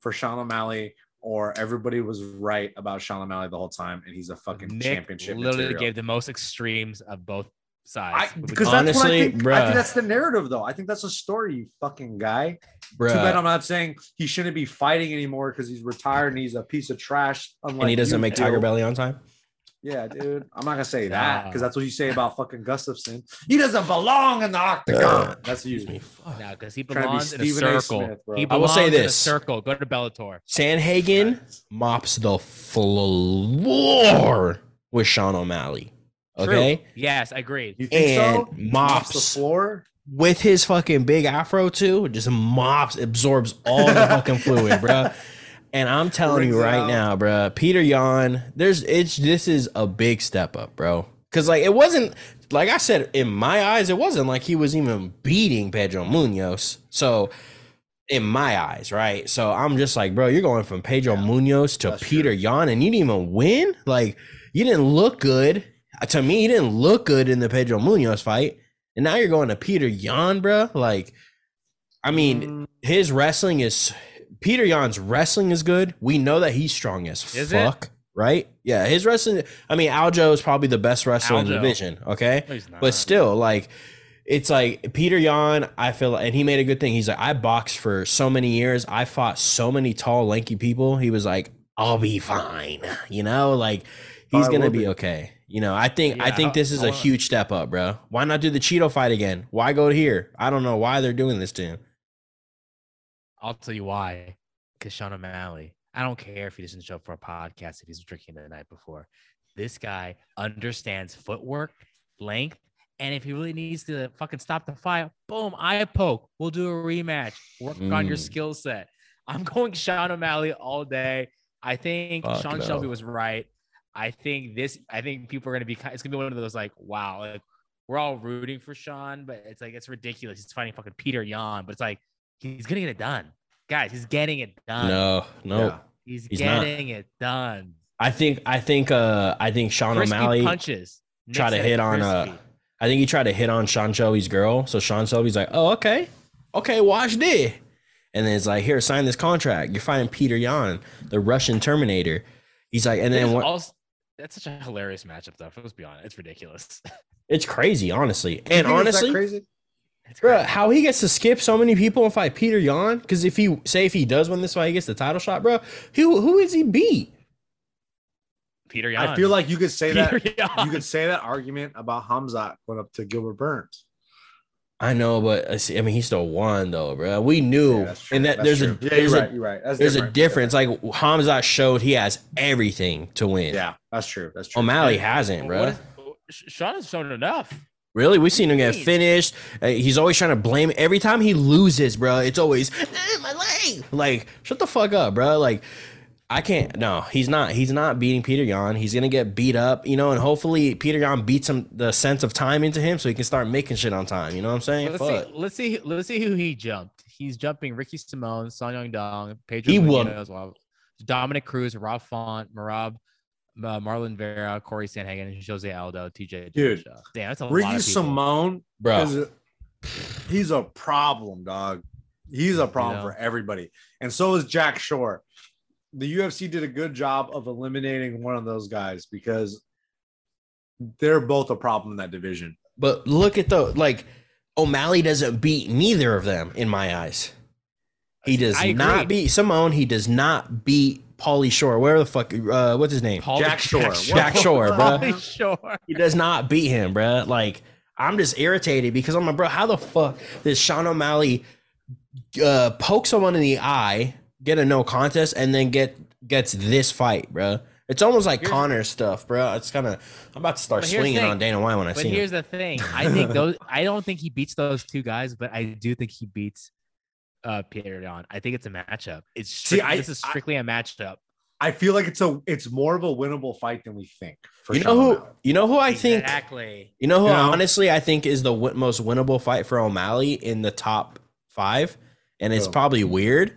Speaker 4: for Sean O'Malley, or everybody was right about Sean O'Malley the whole time, and he's a fucking
Speaker 2: Nick
Speaker 4: championship.
Speaker 2: literally
Speaker 4: material.
Speaker 2: gave the most extremes of both sides.
Speaker 4: because that's what I
Speaker 5: Honestly,
Speaker 4: think. I think that's the narrative, though. I think that's a story, you fucking guy.
Speaker 5: Bruh.
Speaker 4: Too bad I'm not saying he shouldn't be fighting anymore because he's retired and he's a piece of trash. Unlike
Speaker 5: and he doesn't
Speaker 4: you,
Speaker 5: make
Speaker 4: Phil.
Speaker 5: Tiger Belly on time.
Speaker 4: Yeah, dude. I'm not gonna say that because that's what you say about fucking Gustafsson. He doesn't belong in the octagon.
Speaker 5: Uh,
Speaker 4: that's you.
Speaker 5: Excuse me. Fuck.
Speaker 2: No, because he
Speaker 4: Trying to be
Speaker 2: belongs in a
Speaker 4: Stephen A.
Speaker 2: circle.
Speaker 4: Smith, bro.
Speaker 2: he
Speaker 5: I will
Speaker 2: belongs
Speaker 5: say
Speaker 2: in a
Speaker 5: this.
Speaker 2: circle. Go to Bellator.
Speaker 5: Sandhagen mops the floor with Sean O'Malley.
Speaker 2: True.
Speaker 5: Okay.
Speaker 2: Yes, I agreed.
Speaker 4: You think
Speaker 5: And
Speaker 4: so?
Speaker 5: mops.
Speaker 4: the floor.
Speaker 5: With his fucking big afro too, just mops, absorbs all the fucking fluid, bro. And I'm telling you right
Speaker 4: out.
Speaker 5: now, bro, Petr Yan, there's it's this is a big step up, bro. Cause like it wasn't like I said, in my eyes, it wasn't like he was even beating Pedro Munhoz. So in my eyes, right? So I'm just like, bro, you're going from Pedro Munhoz to Peter
Speaker 4: true.
Speaker 5: Yan, and you didn't even win. Like, you didn't look good. To me, you didn't look good in the Pedro Munhoz fight, and now you're going to Petr Yan, bro. Like, I mean,
Speaker 4: Mm,
Speaker 5: his wrestling is Petr Yan's wrestling is good. We know that he's strong as
Speaker 2: Is it?
Speaker 5: fuck, right? Yeah, his wrestling. I mean, Aljo is probably the best wrestler in the division. Okay,
Speaker 2: he's not.
Speaker 5: but still, like, it's like Petr Yan. I feel, and he made a good thing. He's like, I boxed for so many years. I fought so many tall, lanky people. He was like, I'll be fine. You know, like he's
Speaker 4: I
Speaker 5: gonna be
Speaker 4: be.
Speaker 5: okay. You know, I think I think this is a huge step up, bro. Why not do the Chito fight again? Why go here? I don't know why they're doing this to him.
Speaker 2: I'll tell you why. Because Sean O'Malley, I don't care if he doesn't show up for a podcast if he's drinking the night before. This guy understands footwork, length, and if he really needs to fucking stop the fight, boom, eye poke. We'll do a rematch. Work on your
Speaker 5: Mm.
Speaker 2: skill set. I'm going Sean O'Malley all day. I think
Speaker 5: Fuck
Speaker 2: Sean
Speaker 5: no.
Speaker 2: Shelby was right. I think this. I think people are gonna be. It's gonna be one of those like, wow, like we're all rooting for Sean, but it's like it's ridiculous. He's fighting fucking Petr Yan, but it's like he's gonna get it done, guys. He's getting it done.
Speaker 5: No, no.
Speaker 4: Yeah.
Speaker 2: he's,
Speaker 5: he's not.
Speaker 2: getting it done.
Speaker 5: I think I think uh I think Sean
Speaker 2: Crispy
Speaker 5: O'Malley
Speaker 2: punches.
Speaker 5: Try to
Speaker 2: said
Speaker 5: hit on uh. I think he tried to hit on Sean Shelby's girl. So Sean Shelby's like, oh, okay. Okay, watch this. And then it's like, here, sign this contract. You're fighting Petr Yan, the Russian Terminator. He's like, and then
Speaker 2: There's
Speaker 5: what
Speaker 2: also- that's such a hilarious matchup, though. Let's be honest, it's ridiculous.
Speaker 5: it's crazy, honestly. And
Speaker 4: think it's that
Speaker 5: honestly,
Speaker 4: crazy.
Speaker 2: It's
Speaker 5: bro, how he gets to skip so many people and fight Petr Yan? Because if he say if he does win this fight, he gets the title shot, bro. Who who is he beat?
Speaker 2: Petr Yan.
Speaker 4: I feel like you could say that
Speaker 2: Petr Yan.
Speaker 4: you could say that argument about Hamzat going up to Gilbert Burns.
Speaker 5: I know, but I see- I mean, he still won though, bro. We knew,
Speaker 4: Yeah, that's true.
Speaker 5: and that
Speaker 4: That's
Speaker 5: there's
Speaker 4: true.
Speaker 5: a
Speaker 4: yeah,
Speaker 5: there's
Speaker 4: you're
Speaker 5: a
Speaker 4: right. You're right. That's
Speaker 5: there's a
Speaker 4: different.
Speaker 5: difference. Like Hamzat showed he has everything to win.
Speaker 4: Yeah, that's true. That's true.
Speaker 5: O'Malley hasn't, bro.
Speaker 2: is- Sean has shown enough.
Speaker 5: Really, we've seen him get finished. Uh, he's always trying to blame. Every time he loses, bro, it's always "Eh, my leg. Like, shut the fuck up, bro. Like, I can't. No, he's not. He's not beating Petr Yan. He's gonna get beat up, you know. And hopefully, Petr Yan beats him the sense of time into him, so he can start making shit on time. You know what I'm saying?
Speaker 2: Let's
Speaker 5: Fuck.
Speaker 2: see, let's see. Let's see who he jumped. He's jumping Ricky Simone, Song Yadong, Pedro
Speaker 5: He will-
Speaker 2: Munhoz, well, Dominick Cruz, Rob Font, Merab, uh, Marlon Vera, Corey Sandhagen, Jose Aldo, TJ.
Speaker 4: Dude,
Speaker 2: Dillashaw. damn, that's a lot
Speaker 4: Ricky
Speaker 2: of people.
Speaker 4: Simone,
Speaker 5: Bro.
Speaker 4: is he's a problem, dog. He's a problem
Speaker 2: know.
Speaker 4: for everybody, and so is Jack Shore. The UFC did a good job of eliminating one of those guys because they're both a problem in that division.
Speaker 5: But look at the like. O'Malley doesn't beat neither of them in my eyes. He does
Speaker 2: I agree.
Speaker 5: not beat Simone. He does not beat Paulie Shore. Where the fuck? Uh, what's his name?
Speaker 2: Paul-
Speaker 4: Jack Shore.
Speaker 5: Jack Shore, bro.
Speaker 2: Pauly Shore.
Speaker 5: He does not beat him, bro. Like, I'm just irritated because I'm like, bro, how the fuck does Sean O'Malley uh, poke someone in the eye, get a no contest, and then get gets this fight, bro? It's almost like
Speaker 2: Here's-
Speaker 5: Conor stuff, bro. It's kind of I'm about to start
Speaker 2: But here's the
Speaker 5: swinging
Speaker 2: thing.
Speaker 5: on Dana White when I
Speaker 2: But
Speaker 5: see him.
Speaker 2: here's the thing. I think those. I don't think he beats those two guys, but I do think he beats uh Petr Yan. I think it's a matchup. It's strict,
Speaker 4: I-
Speaker 2: this is strictly a matchup.
Speaker 4: I feel like it's a it's more of a winnable fight than we think. For
Speaker 5: You
Speaker 4: Sean
Speaker 5: know who?
Speaker 4: O'Malley.
Speaker 5: You know who I think.
Speaker 2: exactly.
Speaker 5: You know who
Speaker 4: You know?
Speaker 5: honestly I think is the win- most winnable fight for O'Malley in the top five, and it's
Speaker 4: Who?
Speaker 5: probably weird.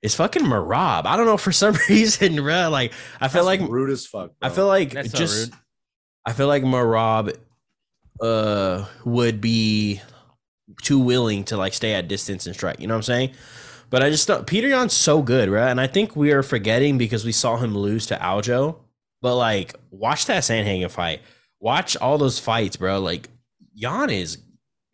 Speaker 5: It's fucking Merab. I don't know for some reason, bro. Like I feel
Speaker 4: That's
Speaker 5: like
Speaker 4: rude as fuck.
Speaker 5: I feel like
Speaker 2: That's so
Speaker 5: just
Speaker 2: rude.
Speaker 5: I feel like Merab uh would be too willing to like stay at distance and strike. You know what I'm saying? But I just thought Petr Yan's so good, right? And I think we are forgetting because we saw him lose to Aljo. But like, watch that Sandhagen fight. Watch all those fights, bro. Like, Yan is,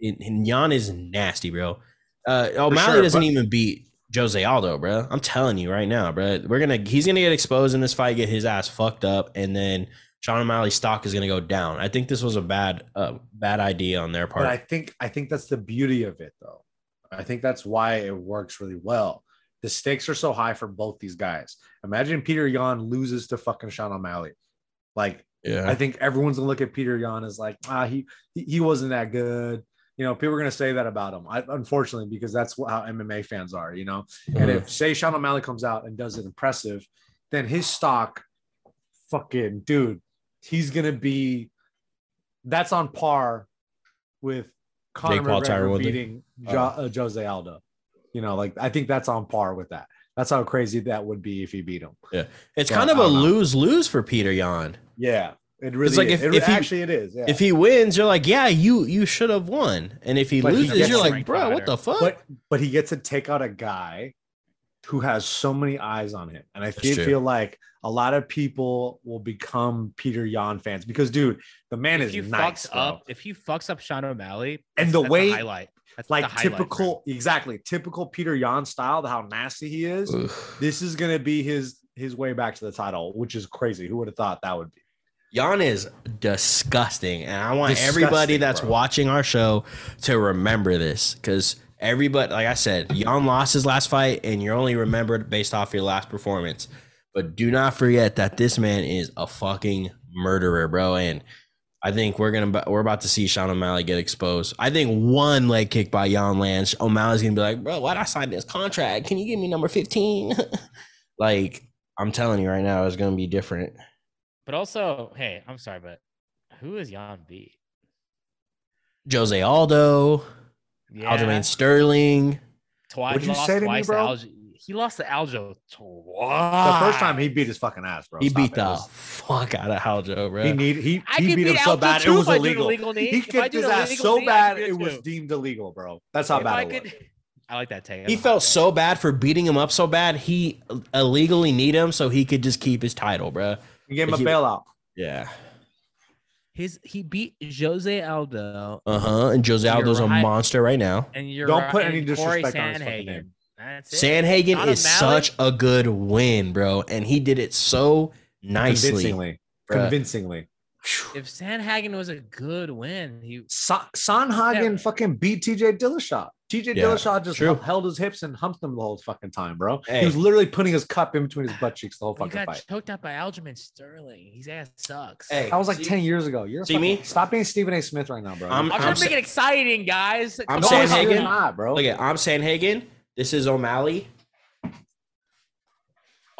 Speaker 5: and Yan is nasty, bro. Uh, O'Malley
Speaker 4: sure,
Speaker 5: doesn't
Speaker 4: but-
Speaker 5: even beat Jose Aldo, bro. I'm telling you right now, bro. We're gonna, he's gonna get exposed in this fight, get his ass fucked up, and then Sean O'Malley's stock is gonna go down. I think this was a bad, uh, bad idea on their part.
Speaker 4: But I think I think that's the beauty of it, though. I think that's why it works really well. The stakes are so high for both these guys. Imagine Petr Yan loses to fucking Sean O'Malley. Like
Speaker 5: yeah,
Speaker 4: I think everyone's gonna look at Petr Yan as like, ah, he he, he wasn't that good. You know, people are gonna say that about him. I, unfortunately, because that's what, how MMA fans are. You know, and
Speaker 5: Mhm.
Speaker 4: if say Sean O'Malley comes out and does it impressive, then his stock, fucking dude, he's gonna be. That's on par with Conor
Speaker 5: Paul,
Speaker 4: McGregor beating jo- uh, Jose Aldo. You know, like I think that's on par with that. That's how crazy that would be if he beat him. Yeah, it's
Speaker 5: kind of a lose lose for Petr Yan.
Speaker 4: Yeah, it really.
Speaker 5: like
Speaker 4: is.
Speaker 5: if-
Speaker 4: It-
Speaker 5: if he-
Speaker 4: actually it is. Yeah.
Speaker 5: If he wins, you're like, yeah, you you should have won. And if he
Speaker 4: But
Speaker 5: loses,
Speaker 4: gets
Speaker 5: you're like, bro, what the fuck?
Speaker 4: but but he gets to take out a guy who has so many eyes on him, and I feel, feel like a lot of people will become Petr Yan fans because, dude, the man
Speaker 2: If
Speaker 4: is
Speaker 2: you
Speaker 4: nice,
Speaker 2: fucks up, if he fucks up Sean O'Malley,
Speaker 4: And the
Speaker 2: that's
Speaker 4: way-
Speaker 2: highlight, that's
Speaker 4: like
Speaker 2: highlight
Speaker 4: typical, exactly exactly typical Petr Yan style, how nasty he is.
Speaker 5: Oof.
Speaker 4: This is gonna be his his way back to the title, which is crazy. Who would have thought that would be?
Speaker 5: Yan is disgusting. And I want
Speaker 4: Disgusting,
Speaker 5: everybody that's
Speaker 4: bro.
Speaker 5: watching our show to remember this. Because everybody, like I said, Yan lost his last fight, and you're only remembered based off your last performance. But do not forget that this man is a fucking murderer, bro. And I think we're gonna we're about to see Sean O'Malley get exposed. I think one leg kick by Yan lands. O'Malley's gonna be like, bro, why'd I sign this contract? Can you give me number 15? like, I'm telling you right now, it's gonna be different.
Speaker 2: But also, hey, I'm sorry, but who is Yan beat?
Speaker 5: Jose Aldo,
Speaker 2: Yeah,
Speaker 5: Aljamain Sterling.
Speaker 2: twice.
Speaker 4: What'd you say to me,
Speaker 2: twice
Speaker 4: bro?
Speaker 2: Aljo- he lost to Aljo twice.
Speaker 4: The first time he beat his fucking ass, bro.
Speaker 5: He
Speaker 4: Stop
Speaker 5: beat
Speaker 4: it. It
Speaker 5: the
Speaker 4: was-
Speaker 5: fuck out of Aljo, bro.
Speaker 4: He need he,
Speaker 2: I
Speaker 4: he
Speaker 2: could
Speaker 4: beat him
Speaker 2: beat
Speaker 4: so
Speaker 2: Aljo
Speaker 4: bad it was
Speaker 2: if I
Speaker 4: illegal.
Speaker 2: legal knee.
Speaker 4: He
Speaker 2: If
Speaker 4: kicked his ass so
Speaker 2: knee,
Speaker 4: bad it
Speaker 2: it
Speaker 4: was deemed illegal, bro. That's how
Speaker 2: If
Speaker 4: bad
Speaker 2: I
Speaker 4: it was.
Speaker 2: I like that take.
Speaker 5: he felt
Speaker 2: okay.
Speaker 5: so bad for beating him up so bad he illegally need him so he could just keep his title, bro.
Speaker 4: He gave him a
Speaker 5: He-
Speaker 4: bailout.
Speaker 5: Yeah.
Speaker 2: His he beat Jose Aldo
Speaker 5: Uh huh. And Jose
Speaker 2: You're
Speaker 5: Aldo's a monster right now.
Speaker 2: and you're
Speaker 4: Don't put
Speaker 2: and
Speaker 4: any
Speaker 2: Corey
Speaker 4: disrespect on his fucking
Speaker 2: Sandhagen.
Speaker 4: name.
Speaker 2: That's it. Sandhagen
Speaker 5: is
Speaker 2: O'Malley?
Speaker 5: such a good win, bro, and he did it so nicely.
Speaker 4: Convincingly.
Speaker 5: bruh.
Speaker 4: Convincingly.
Speaker 2: If Sandhagen was a good win, he
Speaker 4: Sa- Sandhagen
Speaker 2: Yeah.
Speaker 4: fucking beat TJ Dillashaw. TJ
Speaker 5: Yeah,
Speaker 4: Dillashaw just
Speaker 5: true.
Speaker 4: held his hips and humped him the whole fucking time, bro.
Speaker 5: Hey.
Speaker 4: He was literally putting his cup in between his butt cheeks the whole
Speaker 2: he
Speaker 4: fucking
Speaker 2: got
Speaker 4: fight.
Speaker 2: choked out by Aljamain Sterling. His ass sucks.
Speaker 5: Hey.
Speaker 4: That was like
Speaker 5: See-
Speaker 4: 10 years ago. You're
Speaker 5: See
Speaker 4: fucking-
Speaker 5: me?
Speaker 4: Stop being Stephen A. Smith right now, bro.
Speaker 5: I'm-
Speaker 2: I'm,
Speaker 5: I'm
Speaker 2: trying to make it exciting, guys.
Speaker 5: I'm
Speaker 4: no, Sandhagen. not, bro.
Speaker 5: Look at I'm Sandhagen. This is O'Malley.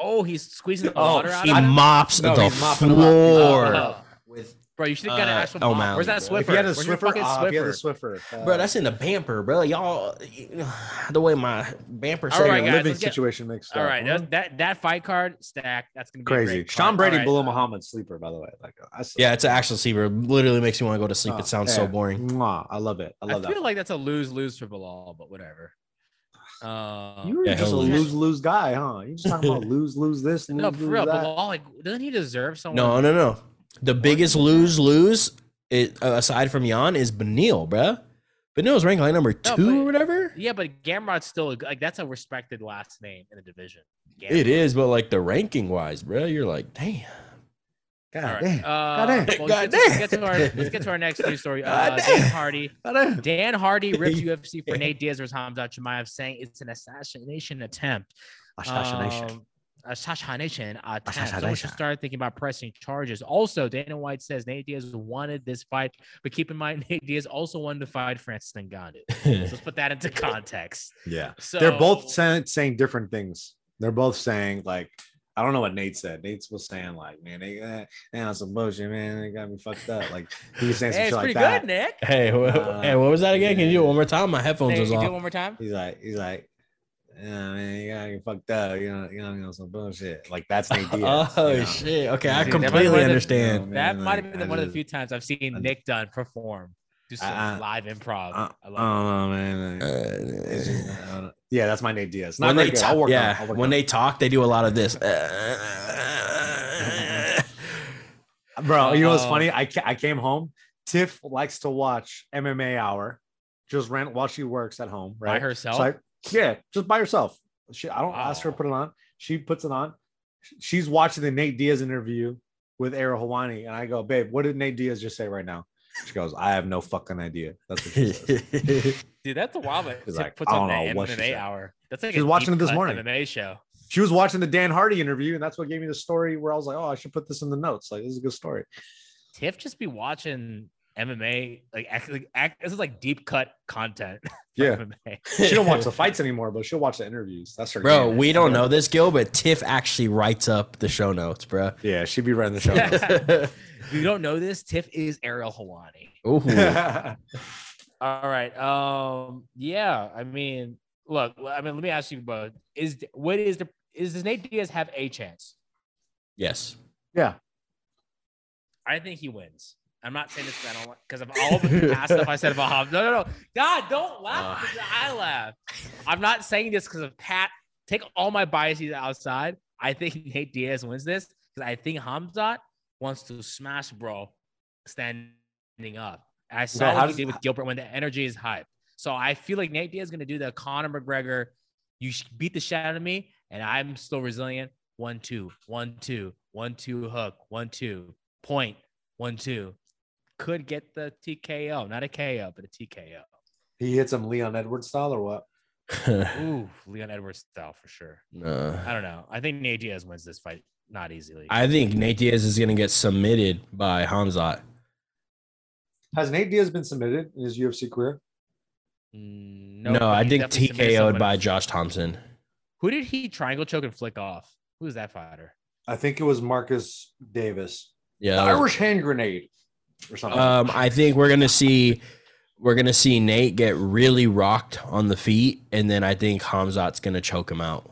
Speaker 2: Oh, he's squeezing the
Speaker 4: Oh,
Speaker 2: water out.
Speaker 5: He
Speaker 2: of it?
Speaker 5: mops
Speaker 4: No,
Speaker 5: the
Speaker 4: mopping him up.
Speaker 5: floor.
Speaker 2: Oh, Oh.
Speaker 5: with
Speaker 2: Bro, you should have got an
Speaker 5: Uh,
Speaker 2: actual mop.
Speaker 5: O'Malley,
Speaker 2: Where's that
Speaker 5: bro.
Speaker 2: Swiffer?
Speaker 4: if he had a
Speaker 2: Where's your
Speaker 4: Swiffer,
Speaker 2: fucking
Speaker 4: ah, if he had a
Speaker 2: Swiffer?
Speaker 4: Swiffer.
Speaker 5: bro. That's in the bamper, bro. Y'all, the way my bamper
Speaker 2: All
Speaker 5: set
Speaker 2: right, guys,
Speaker 4: living
Speaker 2: get-
Speaker 4: situation mixed
Speaker 2: All
Speaker 4: up.
Speaker 2: right,
Speaker 4: huh?
Speaker 2: that, that that fight card stack. That's gonna be a
Speaker 4: crazy.
Speaker 2: great
Speaker 4: Sean
Speaker 2: card.
Speaker 4: Brady
Speaker 2: All right.
Speaker 4: blew a Muhammad sleeper, by the way. Like, I
Speaker 5: Yeah, it's an actual sleeper. Literally makes me want to go to sleep.
Speaker 4: Oh,
Speaker 5: It sounds so boring.
Speaker 4: Mwah, I love it. I love
Speaker 2: I
Speaker 4: love
Speaker 2: feel
Speaker 4: that.
Speaker 2: like that's a lose lose for Belal, but whatever. Um,
Speaker 4: you were
Speaker 5: Yeah,
Speaker 4: just a
Speaker 5: lose.
Speaker 4: lose lose guy, huh? You just talking about lose lose this, lose,
Speaker 2: no, for
Speaker 4: lose
Speaker 2: real.
Speaker 4: that.
Speaker 2: Belal, like, doesn't he deserve someone?
Speaker 5: No, no, no. The biggest lose lose, it, uh, aside from Yan, is Beneil, bro. Beneil's ranked like number two
Speaker 2: No, but-
Speaker 5: or whatever.
Speaker 2: Yeah, but Gamrot's still a, like that's a respected last name in the division.
Speaker 5: It is, but like the ranking wise, bro, you're like, damn.
Speaker 4: God
Speaker 2: All right.
Speaker 4: damn.
Speaker 2: Uh,
Speaker 4: damn.
Speaker 2: well,
Speaker 5: God
Speaker 2: let's, get to, let's
Speaker 5: damn.
Speaker 2: get to our let's get to our next news story. Uh. Dan Hardy. Dan Hardy rips UFC for Nate Diaz versus Hamza Chimaev, saying it's an assassination attempt.
Speaker 4: Assassination.
Speaker 2: Um, assassination attempt. Someone
Speaker 4: Assassination.
Speaker 2: should start thinking about pressing charges. Also, Dana White says Nate Diaz wanted this fight, but keep in mind Nate Diaz also wanted to fight Francis Ngannou. So let's put that into context.
Speaker 4: yeah.
Speaker 2: So
Speaker 4: They're both saying, saying different things. They're both saying like I don't know what Nate said. Nate was saying like, man, they uh, man, some bullshit, man. They got me fucked up. Like he was saying some
Speaker 2: Hey,
Speaker 4: shit
Speaker 2: it's
Speaker 4: like
Speaker 2: pretty
Speaker 4: that.
Speaker 2: good, Nick.
Speaker 5: hey, wha-
Speaker 4: Uh,
Speaker 5: hey, what was that again? Can you do it one more time? My headphones
Speaker 2: Hey,
Speaker 5: was
Speaker 2: can you do it one more time?
Speaker 4: He's like, he's like, yeah, man, you got me fucked up. You know, you know, you know, some bullshit. Like that's Nate Diaz.
Speaker 5: Oh
Speaker 4: you know?
Speaker 5: shit! Okay, I
Speaker 2: Dude, that might be
Speaker 5: completely
Speaker 2: one the-
Speaker 5: understand.
Speaker 4: man,
Speaker 2: That might have been
Speaker 4: I
Speaker 2: one of the few times I've seen
Speaker 4: I-
Speaker 2: Nick Dunn perform. Do some
Speaker 4: I- I-
Speaker 2: live improv.
Speaker 4: I,
Speaker 2: I
Speaker 4: I don't know, man. Like, it's just-
Speaker 5: Uh,
Speaker 4: don't yeah, that's my Nate Diaz. Not
Speaker 5: when they talk,
Speaker 4: I'll on
Speaker 5: yeah, when
Speaker 4: on
Speaker 5: they talk, they do a lot of this.
Speaker 4: Bro, you know what's funny? I ca- I came home. Tiff likes to watch MMA Hour, just rent while she works at home, right?
Speaker 2: By herself?
Speaker 4: So I- yeah, just by herself. She, I don't ask her to put it on. She puts it on. She's watching the Nate Diaz interview with Ariel Helwani, and I go, babe, what did Nate Diaz just say right now? She goes, I have no fucking idea. That's what she says.
Speaker 2: Dude, that's a wild. But
Speaker 4: She's like,
Speaker 2: puts
Speaker 4: I
Speaker 2: on
Speaker 4: don't
Speaker 2: the
Speaker 4: know what she
Speaker 2: MMA
Speaker 4: said.
Speaker 2: hour. That's like
Speaker 4: She
Speaker 2: a
Speaker 4: was watching it this
Speaker 2: cut
Speaker 4: morning.
Speaker 2: MMA show.
Speaker 4: she was watching the Dan Hardy interview, and that's what gave me the story where I was like, oh, I should put this in the notes. Like, this is a good story.
Speaker 2: Tiff just be watching MMA like act, like act, this is like deep cut content.
Speaker 4: Yeah.
Speaker 2: MMA.
Speaker 4: She don't watch the fights anymore, but she'll watch the interviews. That's her.
Speaker 5: bro.
Speaker 4: game.
Speaker 5: We don't know this, Gil, but Tiff actually writes up the show notes, bro.
Speaker 4: Yeah, she'd be writing the show. notes.
Speaker 2: If you don't know this, Tiff is Ariel Helwani.
Speaker 5: Ooh.
Speaker 2: All right. Um. Yeah. I mean, look. I mean, let me ask you about is what is the is does Nate Diaz have a chance?
Speaker 5: yes.
Speaker 4: yeah,
Speaker 2: I think he wins. I'm not saying this because I don't because of all the past stuff I said about Hobbs. No, no, no. God, don't laugh. because I laugh. I'm not saying this because of Pat. Take all my biases outside. I think Nate Diaz wins this because I think Hamzat wants to smash bro standing up. I saw
Speaker 4: Okay, how
Speaker 2: what he did with Gilbert when the energy is hype. So I feel like Nate Diaz is going to do the Conor McGregor. You beat the shit out of me, and I'm still resilient. One, two, one, two, one, two, hook, one, two, point, one, two. Could get the TKO, not a KO, but a TKO.
Speaker 4: he hits him Leon Edwards style or what?
Speaker 2: Ooh, Leon Edwards style for sure.
Speaker 5: Nah.
Speaker 2: I don't know. I think Nate Diaz wins this fight, not easily.
Speaker 5: I think Nate Diaz is gonna get submitted by Hamzat.
Speaker 4: Has Nate Diaz been submitted in his UFC career?
Speaker 2: Mm,
Speaker 5: No, I think
Speaker 2: definitely submitted
Speaker 5: TKO'd by. Josh Thomson.
Speaker 2: Who did he triangle choke and flick off? Who was that fighter?
Speaker 4: I think it was Marcus Davis.
Speaker 5: Yeah.
Speaker 4: The
Speaker 5: that was-
Speaker 4: Irish hand grenade or something.
Speaker 5: Um, I think we're gonna see we're gonna see Nate get really rocked on the feet, and then I think Hamzat's gonna choke him out.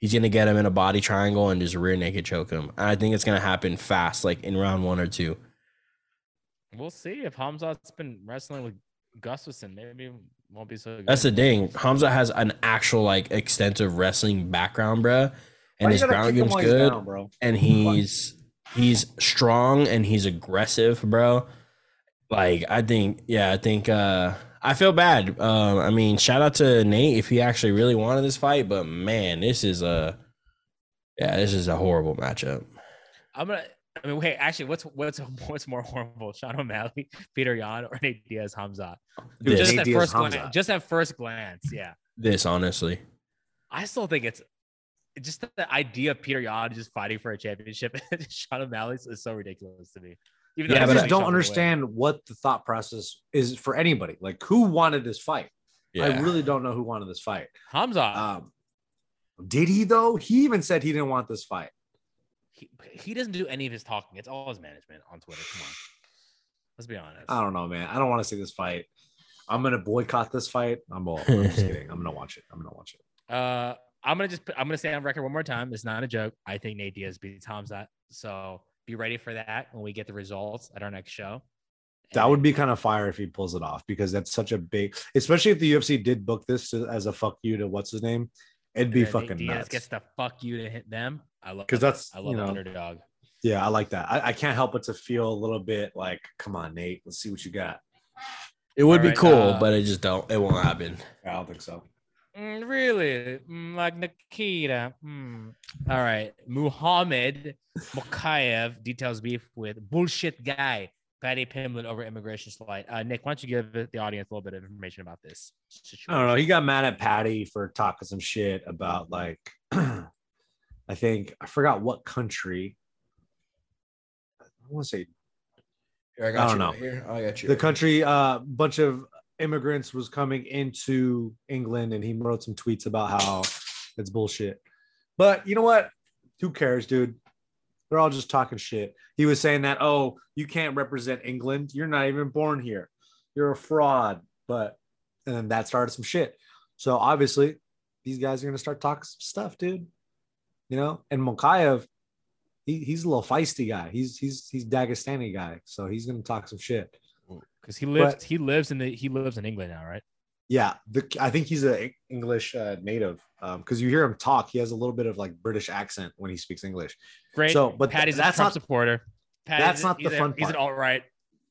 Speaker 5: He's gonna get him in a body triangle and just rear naked choke him. And I think it's gonna happen fast, like in round one or two.
Speaker 2: We'll see if Hamzat's been wrestling with Gustafsson. Maybe won't be so good.
Speaker 5: That's the thing. Hamza has an actual like extensive wrestling background, bruh, and
Speaker 4: you
Speaker 5: his ground game's good.
Speaker 4: down, bro.
Speaker 5: and he's he's strong and he's aggressive, bro. Like I think, yeah, I think uh I feel bad. Um, I mean, shout out to Nate if he actually really wanted this fight, but man, this is a yeah, this is a horrible matchup.
Speaker 2: I'm gonna. I mean, wait. Actually, what's what's what's more horrible, Sean O'Malley, Petr Yan, or Nate Diaz Hamza?
Speaker 4: Dude,
Speaker 2: Just
Speaker 4: Nate
Speaker 2: at
Speaker 4: Diaz,
Speaker 2: first glance. Just at first glance, yeah.
Speaker 5: this honestly.
Speaker 2: I still think it's just the idea of Petr Yan just fighting for a championship. and Sean O'Malley is so ridiculous to me. Even
Speaker 5: Yeah,
Speaker 4: I
Speaker 5: but
Speaker 4: just don't
Speaker 2: Sean will win.
Speaker 4: understand what the thought process is for anybody. Like, who wanted this fight?
Speaker 5: Yeah.
Speaker 4: I really don't know who wanted this fight.
Speaker 2: Hamza.
Speaker 4: Um, did he though? He even said he didn't want this fight.
Speaker 2: he, he doesn't do any of his talking. It's all his management on Twitter. Come on, let's be honest.
Speaker 4: I don't know, man. I don't want to see this fight. I'm gonna boycott this fight. I'm, all, I'm just kidding. I'm gonna watch it. I'm gonna watch it.
Speaker 2: Uh, I'm gonna just I'm gonna say on record one more time. It's not a joke. I think Nate Diaz beats Hamzat. So be ready for that when we get the results at our next show.
Speaker 4: That would be kind of fire if he pulls it off because that's such a big, especially if the UFC did book this to, as a fuck you to what's his name. It'd be
Speaker 2: then
Speaker 4: fucking
Speaker 2: Diaz
Speaker 4: nuts.
Speaker 2: gets the fuck you to hit them. I love
Speaker 4: because that's,
Speaker 2: I love
Speaker 4: you
Speaker 2: the
Speaker 4: know-
Speaker 2: underdog.
Speaker 4: Yeah, I like that. I, I can't help but to feel a little bit like, come on, Nate, let's see what you got.
Speaker 5: It would
Speaker 2: All
Speaker 5: be
Speaker 2: right,
Speaker 5: cool,
Speaker 2: uh,
Speaker 5: but it just don't it won't happen.
Speaker 4: I don't think so.
Speaker 2: Mm, really? Mm, like Nikita. Hmm. All right. Muhammad Mokaev details beef with bullshit guy Paddy Pimblett over immigration slide. Uh, Nick, why don't you give the audience a little bit of information about this situation?
Speaker 4: I don't know. He got mad at Paddy for talking some shit about like, I think I forgot what country. I want to say
Speaker 5: Here,
Speaker 4: I don't
Speaker 5: you
Speaker 4: know.
Speaker 5: right here. I got you.
Speaker 4: the
Speaker 5: right
Speaker 4: country. A uh, bunch of immigrants was coming into England, and he wrote some tweets about how it's bullshit. But you know what? Who cares, dude? They're all just talking shit. He was saying that, oh, you can't represent England. You're not even born here. You're a fraud. But and then that started some shit. So obviously, these guys are gonna start talking some stuff, dude. You know, and Mokaev, he, he's a little feisty guy. He's he's he's Dagestani guy, so he's gonna talk some shit.
Speaker 2: Because he lives
Speaker 4: But-
Speaker 2: he lives in the he lives in England now, right?
Speaker 4: Yeah, the, I think he's a English uh, native because you hear him talk. He has a little bit of like British accent when he speaks English.
Speaker 2: Great.
Speaker 4: So, but
Speaker 2: Paddy's
Speaker 4: that's
Speaker 2: a Trump
Speaker 4: not-
Speaker 2: supporter. Paddy's
Speaker 4: that's not the
Speaker 2: he's a-
Speaker 4: fun
Speaker 2: He's an
Speaker 4: part.
Speaker 2: alt right.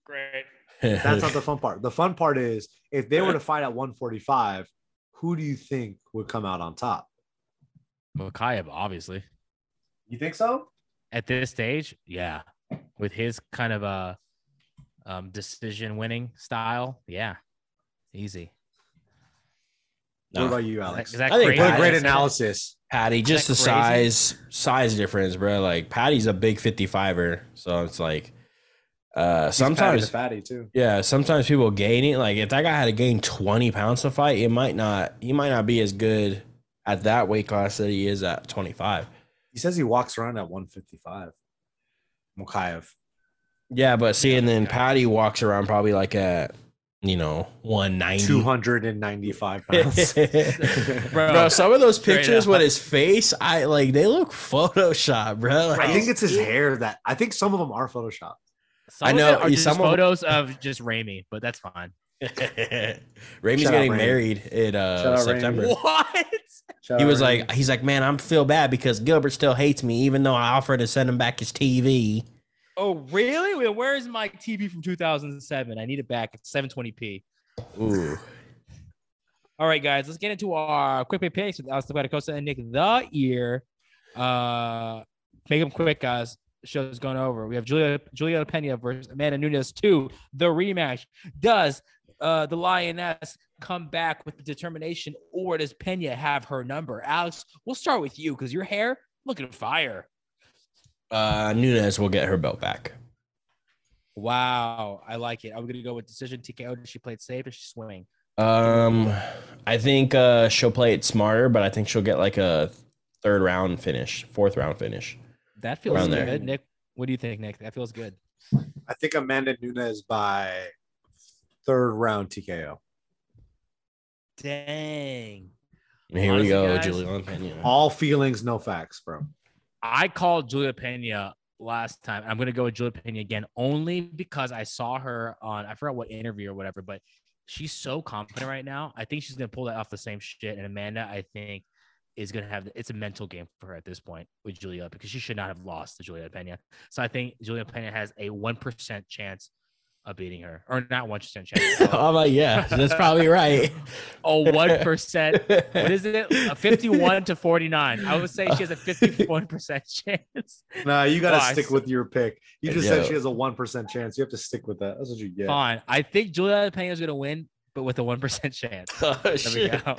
Speaker 2: Great.
Speaker 4: That's not the fun part. The fun part is if they were to fight at 145, who do you think would come out on top?
Speaker 2: Mokaev, obviously.
Speaker 4: You think so?
Speaker 2: At this stage, yeah. With his kind of a um, decision winning style, yeah. Easy.
Speaker 4: What about you, Alex?
Speaker 2: is that
Speaker 5: I think
Speaker 4: what a great analysis.
Speaker 5: Paddy, just the
Speaker 2: crazy?
Speaker 5: size size difference, bro. Like Paddy's a big 55er, so it's like uh
Speaker 4: Fatty
Speaker 5: sometimes
Speaker 4: to fatty too.
Speaker 5: yeah, sometimes people gain it. Like if that guy had to gain 20 pounds to fight, it might not he might not be as good at that weight class that he is at 25.
Speaker 4: He says he walks around at 155. Mokaev.
Speaker 5: Yeah, but see, and then Paddy walks around probably like a you know 190.
Speaker 4: 295 pounds.
Speaker 5: bro,
Speaker 2: Bro,
Speaker 5: some of those pictures with his face, I like they look photoshopped, bro. Like,
Speaker 4: I think it's his hair that I think some of them are photoshopped.
Speaker 2: Some
Speaker 5: I know,
Speaker 2: it are
Speaker 5: you-
Speaker 2: just
Speaker 5: some of-
Speaker 2: photos of just Raimi, but that's fine.
Speaker 5: Raimi's
Speaker 4: Shout
Speaker 5: getting
Speaker 4: Raimi.
Speaker 5: married in uh,
Speaker 4: out Raimi.
Speaker 5: September.
Speaker 2: What?
Speaker 5: He was like, he's like, man, I'm feel bad because Gilbert still hates me, even though I offered to send him back his TV.
Speaker 2: Oh, really? Where is my TV from 2007? I need it back at 720p.
Speaker 5: Ooh,
Speaker 2: All right, guys, let's get into our quick pick picks with Alex Costa and Nick the Ear. Uh, make them quick, guys. The show's going over. We have Julia Julia Pena versus Amanda Nunes two, the rematch. Does uh, the Lioness come back with the determination, or does Pena have her number? Alex, we'll start with you because your hair looking fire.
Speaker 5: Uh, Nunes will get her belt back.
Speaker 2: Wow, I like it. I'm gonna go with decision TKO. Did she played safe and she swing.
Speaker 5: Um, I think uh, she'll play it smarter, but I think she'll get like a third round finish, fourth round finish.
Speaker 2: That feels good.
Speaker 5: there.
Speaker 2: Nick, What do you think, Nick? That feels good.
Speaker 4: I think Amanda Nunes by third round TKO.
Speaker 2: Dang.
Speaker 5: Here
Speaker 2: Honestly,
Speaker 5: we go,
Speaker 2: guys,
Speaker 5: Julian
Speaker 4: All feelings, no facts, bro.
Speaker 2: I called Julia Pena last time. I'm gonna go with Julia Pena again, only because I saw her on I forgot what interview or whatever, but she's so confident right now. I think she's gonna pull that off the same shit. And Amanda, I think, is gonna have it's a mental game for her at this point with Julia because she should not have lost to Julia Pena. So I think Julia Pena has a one percent chance of beating her, or not one percent chance.
Speaker 5: Oh, I'm like, yeah, that's probably right.
Speaker 2: Oh, one percent. What is it? A fifty-one to forty-nine. I would say she has a fifty-one percent chance.
Speaker 4: Nah, you gotta
Speaker 2: Why?
Speaker 4: stick with your pick. You just
Speaker 5: Yo.
Speaker 4: said she has a one percent chance. You have to stick with that. That's what you get.
Speaker 2: Fine. I think Julia Pena is gonna win, but with a one percent chance.
Speaker 5: oh,
Speaker 2: There we go.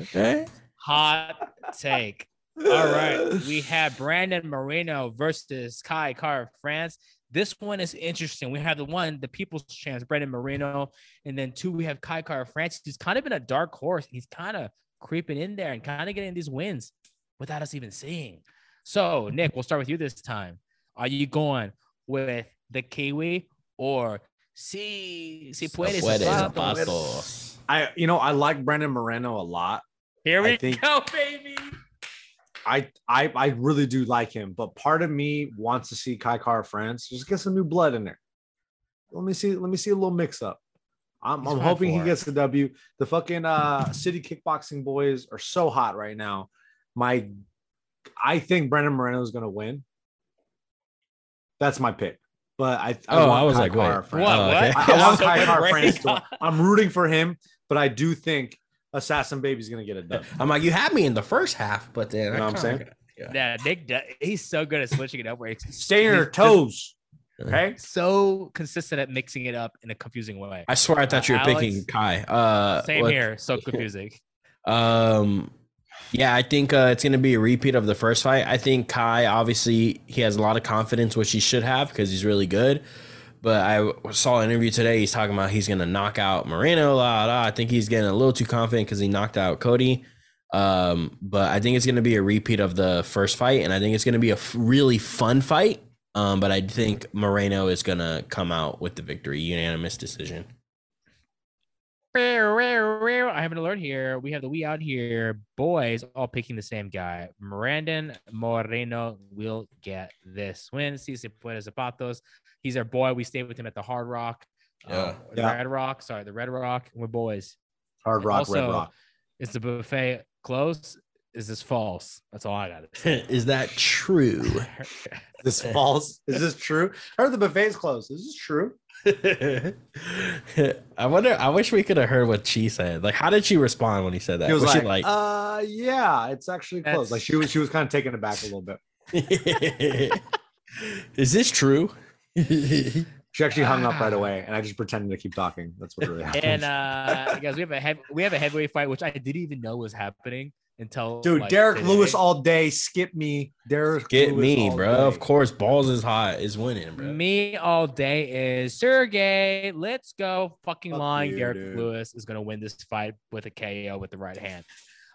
Speaker 5: Okay.
Speaker 2: Hot take. All right. We have Brandon Moreno versus Kai Car France. This one is interesting. We have the one, the people's chance, Brandon Moreno. And then two, we have Kai Kara-France. He's kind of been a dark horse. He's kind of creeping in there and kind of getting these wins without us even seeing. So, Nick, we'll start with you this time. Are you going with the Kiwi or si, si puedes?
Speaker 5: Puedes,
Speaker 2: zapatos?
Speaker 5: zapatos.
Speaker 4: I, you know, I like Brandon Moreno a lot.
Speaker 2: Here we
Speaker 4: think-
Speaker 2: go, baby.
Speaker 4: I, I, I really do like him, but part of me wants to see Kai Kara-France just get some new blood in there. Let me see. Let me see a little mix up. I'm, I'm hoping he gets the W. The fucking uh, city kickboxing boys are so hot right now. My, I think Brandon Moreno is going to win. That's my pick. But I, I
Speaker 5: Oh, I was
Speaker 4: Kai
Speaker 5: like,
Speaker 4: Car
Speaker 5: wait.
Speaker 4: France.
Speaker 2: What? What?
Speaker 4: I, I want
Speaker 2: So
Speaker 4: Kai Car. France to win. I'm rooting for him, but I do think Assassin Baby's going to get it done.
Speaker 5: I'm like, you had me in the first half, but then
Speaker 4: You know
Speaker 5: I
Speaker 4: what I'm saying?
Speaker 5: Yeah.
Speaker 2: Yeah, Nick, do- he's so good at switching it up. Where he's
Speaker 4: staying on your toes. Okay.
Speaker 2: So consistent at mixing it up in a confusing way.
Speaker 5: I swear I thought you were
Speaker 2: Alex?
Speaker 5: picking Kai. Uh,
Speaker 2: Same
Speaker 5: what-
Speaker 2: here. So confusing.
Speaker 5: Um, yeah, I think uh, it's going to be a repeat of the first fight. I think Kai, obviously, he has a lot of confidence, which he should have because he's really good. But I saw an interview today. He's talking about he's going to knock out Moreno. La, la. I think he's getting a little too confident because he knocked out Cody. Um, but I think it's going to be a repeat of the first fight, and I think it's going to be a f- really fun fight. Um, but I think Moreno is going to come out with the victory, unanimous decision.
Speaker 2: I have an alert here. We have the we out here. Boys all picking the same guy. Brandon Moreno will get this win. Si se puede zapatos. He's our boy. We stayed with him at the Hard Rock.
Speaker 5: Yeah.
Speaker 2: The
Speaker 4: Yeah.
Speaker 2: Red Rock. Sorry, the Red Rock. We're boys.
Speaker 4: Hard
Speaker 2: And
Speaker 4: rock, red rock.
Speaker 2: Is the buffet close? Is this false? That's all I got to
Speaker 5: is that true?
Speaker 4: This false? Is this true? I heard the buffet's closed. Is this true?
Speaker 5: I wonder. I wish we could have heard what she said. Like, how did she respond when he said that?
Speaker 4: He was,
Speaker 5: was
Speaker 4: like,
Speaker 5: she like,
Speaker 4: uh, yeah, it's actually closed. Like she was, she was kind of taken aback a little bit.
Speaker 5: "Is this true?"
Speaker 4: She actually hung up right away, and I just pretended to keep talking. That's what really happened.
Speaker 2: And uh guys, we have a heavy, we have a heavyweight fight, which I didn't even know was happening until
Speaker 4: Dude,
Speaker 2: like,
Speaker 4: Derrick
Speaker 2: today.
Speaker 4: Lewis all day. Skip me, Derrick.
Speaker 5: Get
Speaker 4: Lewis
Speaker 5: me, bro.
Speaker 4: day.
Speaker 5: Of course, balls is hot is winning, bro.
Speaker 2: Me all day is Sergey. Let's go. Fucking
Speaker 4: Fuck
Speaker 2: lying.
Speaker 4: you,
Speaker 2: Derrick
Speaker 4: dude.
Speaker 2: Lewis is gonna win this fight with a KO with the right hand.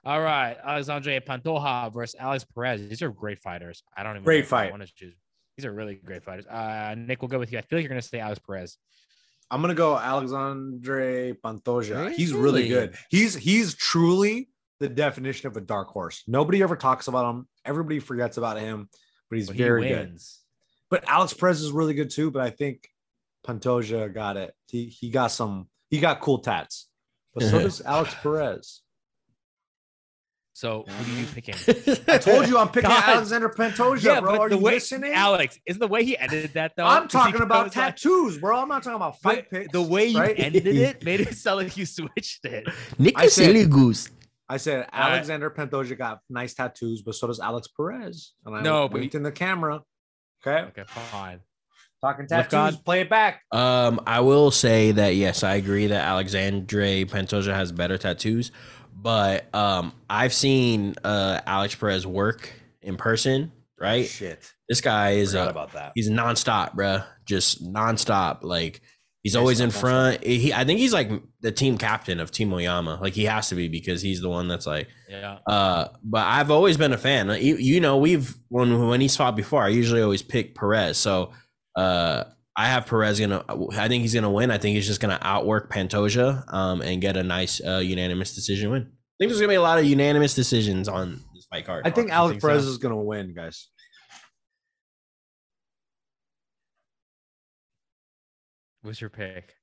Speaker 2: All right, Alexandre Pantoja versus Alex Perez. These are great fighters. I don't even
Speaker 4: Great
Speaker 2: know if I
Speaker 4: fight.
Speaker 2: want to choose. These are really great fighters. Uh, Nick, we'll go with you. I feel like you're gonna say Alex Perez.
Speaker 4: I'm gonna go Alexandre Pantoja. He's really
Speaker 5: Really?
Speaker 4: good. He's he's truly the definition of a dark horse. Nobody ever talks about him. Everybody forgets about him, but he's
Speaker 2: he
Speaker 4: very good. But Alex Perez is really good too. But I think Pantoja got it. He he got some. He got cool tats. But so does Alex Perez.
Speaker 2: So who are you picking?
Speaker 4: I told you I'm picking
Speaker 2: God.
Speaker 4: Alexander Pantoja, bro. Are
Speaker 2: the
Speaker 4: you
Speaker 2: way,
Speaker 4: listening?
Speaker 2: Alex, isn't the way he edited that though?
Speaker 4: I'm talking about
Speaker 2: goes like-
Speaker 4: tattoos, bro. I'm not talking about
Speaker 2: but
Speaker 4: fight picks.
Speaker 2: The way you
Speaker 4: right?
Speaker 2: ended it made it sound like you switched it.
Speaker 5: Nick
Speaker 4: I said-
Speaker 5: Silly Goose.
Speaker 4: I said
Speaker 2: All right.
Speaker 4: Alexander Pantoja got nice tattoos, but so does Alex Perez. And I
Speaker 2: No, but
Speaker 4: winked in the camera. Okay,
Speaker 2: Okay, fine.
Speaker 4: talking tattoos.
Speaker 2: God.
Speaker 4: Play it back.
Speaker 5: Um, I will say that yes, I agree that Alexandre Pantoja has better tattoos, but um, I've seen uh Alex Perez work in person. Right,
Speaker 4: Shit.
Speaker 5: this guy is
Speaker 4: Forgot
Speaker 5: uh,
Speaker 4: about that.
Speaker 5: he's nonstop, bruh. Just nonstop. Like He's
Speaker 4: Based
Speaker 5: always in
Speaker 4: off that
Speaker 5: front. He, I think he's like the team captain of Team Oyama. Like he has to be because he's the one that's like.
Speaker 2: Yeah.
Speaker 5: Uh, but I've always been a fan. You, you know, we've when when he's fought before, I usually always pick Perez. So, uh, I have Perez gonna. I think he's gonna win. I think he's just gonna outwork Pantoja, um, and get a nice uh, unanimous decision win. I think there's gonna be a lot of unanimous decisions on this fight card.
Speaker 4: I think Alex
Speaker 2: think so?
Speaker 4: Perez is gonna win, guys.
Speaker 2: What's your pick?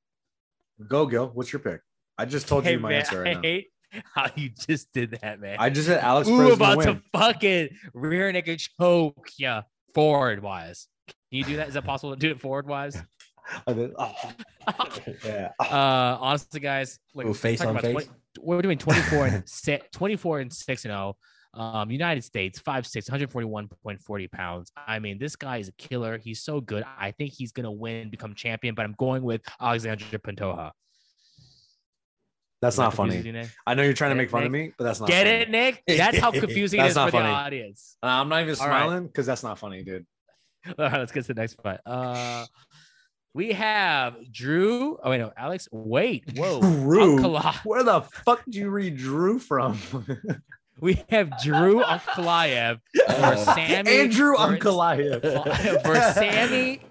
Speaker 4: Go, Gil. What's your pick? I just told
Speaker 2: Hey,
Speaker 4: you my
Speaker 2: man,
Speaker 4: answer
Speaker 2: I
Speaker 4: now.
Speaker 2: hate how you just did that, man.
Speaker 4: I just said Alex
Speaker 2: Ooh,
Speaker 4: Perez is
Speaker 2: about
Speaker 4: gonna
Speaker 2: to fucking rear naked choke yeah, forward wise. Can you do that? Is that possible to do it forward wise?
Speaker 4: I oh, yeah.
Speaker 2: Uh, honestly, guys, like
Speaker 5: Ooh, face on face?
Speaker 2: 20 we're doing 24 and si- 24 and 6 and 0. Um, United States, 5'6, 141.40 pounds. I mean, this guy is a killer. He's so good. I think he's gonna win, become champion, but I'm going with Alexander Pantoja.
Speaker 4: That's not funny.
Speaker 2: you,
Speaker 4: I know you're trying to
Speaker 2: it,
Speaker 4: make fun of me, but that's not
Speaker 2: Get
Speaker 4: funny.
Speaker 2: it, Nick? That's how confusing it
Speaker 4: That's
Speaker 2: is
Speaker 4: not
Speaker 2: for
Speaker 4: funny.
Speaker 2: the audience.
Speaker 4: Uh, I'm not even smiling because that's not funny, dude.
Speaker 2: All right, let's get to the next fight. Uh, we have Drew. Oh wait, no, Alex. Wait, whoa,
Speaker 4: Drew?
Speaker 2: Ankala-
Speaker 4: Where the fuck did you read Drew from?
Speaker 2: We have Drew Ankalaev or Sammy
Speaker 4: Andrew
Speaker 2: or-
Speaker 4: Ankalaev.
Speaker 2: for Sammy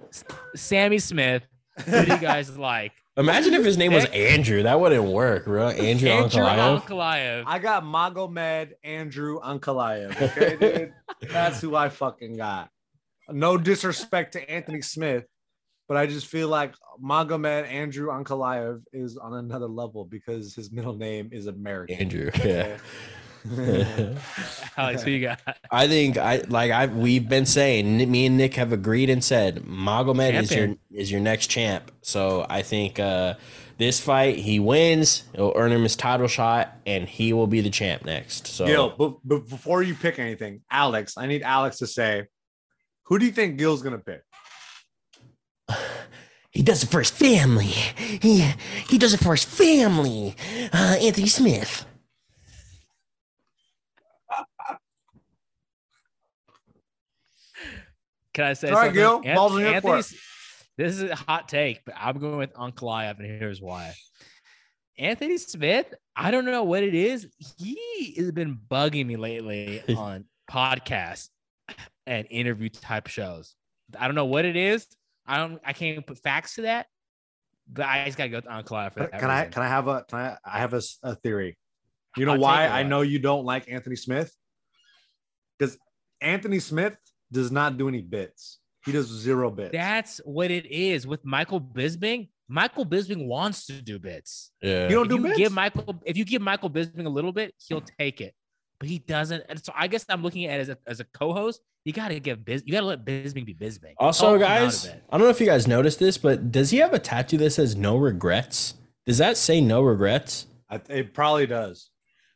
Speaker 2: Sammy Smith. Who do you guys like?
Speaker 5: Imagine if his name was Andrew. That wouldn't work, bro. Andrew,
Speaker 2: Andrew
Speaker 5: Ankalaev.
Speaker 2: Ankalaev.
Speaker 4: I got Magomed Andrew Ankalaev. Okay, dude. That's who I fucking got. No disrespect to Anthony Smith, but I just feel like Magomed Andrew Ankalaev is on another level because his middle name is American.
Speaker 5: Andrew. Yeah.
Speaker 2: Alex, who you got?
Speaker 5: I think I like I we've been saying me and Nick have agreed and said Magomed is your is your next champ. So I think uh this fight he wins, it'll earn him his title shot, and he will be the champ next. So
Speaker 4: Gil, but, but before you pick anything, Alex, I need Alex to say, who do you think Gil's gonna pick?
Speaker 5: he does it for his family. He he does it for his family. Uh, Anthony Smith.
Speaker 2: Can I say
Speaker 4: All right,
Speaker 2: something?
Speaker 4: Gil,
Speaker 2: Anth-
Speaker 4: balls in your court.
Speaker 2: Anthony's- This is a hot take, but I'm going with Ankalaev, and here's why. Anthony Smith, I don't know what it is. He has been bugging me lately on podcasts and interview type shows. I don't know what it is. I don't. I can't even put facts to that. But I just gotta go with Ankalaev for uh, that.
Speaker 4: Can I
Speaker 2: reason.
Speaker 4: can I have a can I I have a, s- a theory. You know
Speaker 2: Hot
Speaker 4: why I know you don't like Anthony Smith? Because Anthony Smith does not do any bits. He does zero bits.
Speaker 2: That's what it is with Michael Bisping. Michael Bisping wants to do bits.
Speaker 5: Yeah.
Speaker 4: you don't
Speaker 2: if
Speaker 4: do
Speaker 2: you
Speaker 4: bits.
Speaker 2: give Michael, if you give Michael Bisping a little bit, he'll take it, but he doesn't. And so I guess I'm looking at it as a, as a co-host. You got to give Bis, you got to let Bisping be Bisping.
Speaker 5: Also,
Speaker 2: Help
Speaker 5: guys. I don't know if you guys noticed this, but does he have a tattoo that says "No regrets"? Does that say "No regrets"?
Speaker 4: I, it probably does.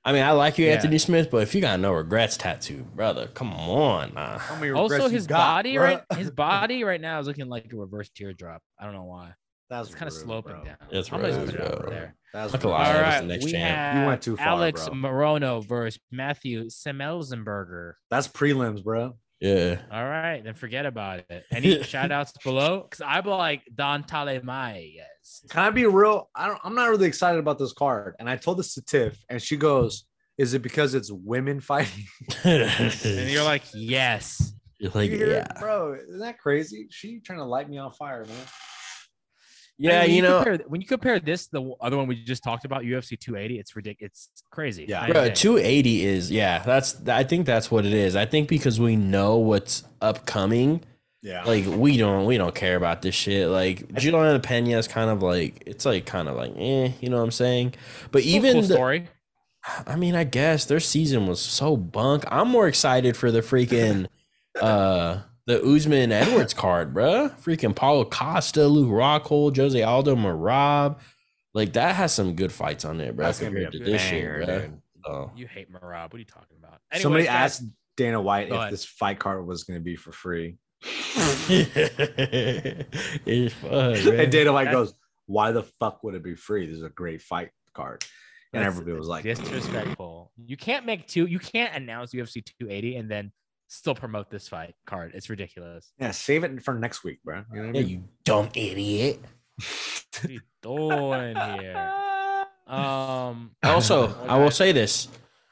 Speaker 5: I mean, I like you,
Speaker 2: Yeah.
Speaker 5: Anthony Smith, but if you got no regrets tattoo, brother, come on. Nah.
Speaker 2: Also his
Speaker 4: got,
Speaker 2: body
Speaker 4: bruh?
Speaker 2: right, his body right now is looking like a reverse teardrop. I don't know why.
Speaker 4: That's
Speaker 2: It's kind of sloping
Speaker 4: bro.
Speaker 2: down.
Speaker 5: That's
Speaker 2: I'm gonna
Speaker 5: rude,
Speaker 2: put it over
Speaker 5: bro.
Speaker 2: there.
Speaker 4: That's
Speaker 5: Look
Speaker 4: rude.
Speaker 5: lot. The
Speaker 2: right,
Speaker 5: next
Speaker 2: we
Speaker 5: champ.
Speaker 2: have
Speaker 4: You went too far,
Speaker 2: Alex
Speaker 4: bro.
Speaker 2: Morono versus Matthew Semmelsenberger.
Speaker 4: That's prelims, bro.
Speaker 5: Yeah.
Speaker 2: All right, then forget about it. Any shout outs below? Because I'm like Don Talemay. Yes.
Speaker 4: Can I be real? I don't. I'm not really excited about this card. And I told this to Tiff, and she goes, "Is it because it's women fighting?"
Speaker 2: And you're like, yes.
Speaker 5: You're like,
Speaker 4: You hear it?
Speaker 5: yeah.
Speaker 4: bro. Isn't that crazy? She trying to light me on fire, man.
Speaker 5: Yeah,
Speaker 2: I mean,
Speaker 5: you know,
Speaker 2: compare, when you compare this, the other one we just talked about, UFC 280, it's ridiculous. It's crazy.
Speaker 4: Yeah.
Speaker 5: Bro, 280 is yeah. That's I think that's what it is. I think because we know what's upcoming,
Speaker 4: Yeah.
Speaker 5: like we don't we don't care about this shit. Like Juliana Pena is kind of like it's like kind of like eh, you know what I'm saying. But
Speaker 2: Still
Speaker 5: even
Speaker 2: cool
Speaker 5: the-
Speaker 2: story.
Speaker 5: I mean, I guess their season was so bunk. I'm more excited for the freaking uh the Usman Edwards card, bruh. Freaking Paulo Costa, Luke Rockhold, Jose Aldo, Merab. Like that has some good fights on there, bro.
Speaker 4: That's gonna be
Speaker 5: Compared
Speaker 4: a
Speaker 5: to this
Speaker 4: banger,
Speaker 5: shit, bro.
Speaker 4: dude.
Speaker 5: So.
Speaker 2: You hate Merab. What are you talking about?
Speaker 4: Somebody
Speaker 2: guys,
Speaker 4: asked Dana White if this fight card was going to be for free.
Speaker 5: it's fun, man.
Speaker 4: And Dana White
Speaker 2: That's-
Speaker 4: goes, "Why the fuck would it be free? This is a great fight card." And everybody was like,
Speaker 2: disrespectful. You can't make two. You can't announce UFC 280 and then still promote this fight card. It's ridiculous.
Speaker 4: "Yeah, save it for next week, bro." You know what I
Speaker 5: Yeah,
Speaker 4: mean?
Speaker 5: you dumb idiot.
Speaker 2: What you doing here? Um.
Speaker 5: Also, I will say this.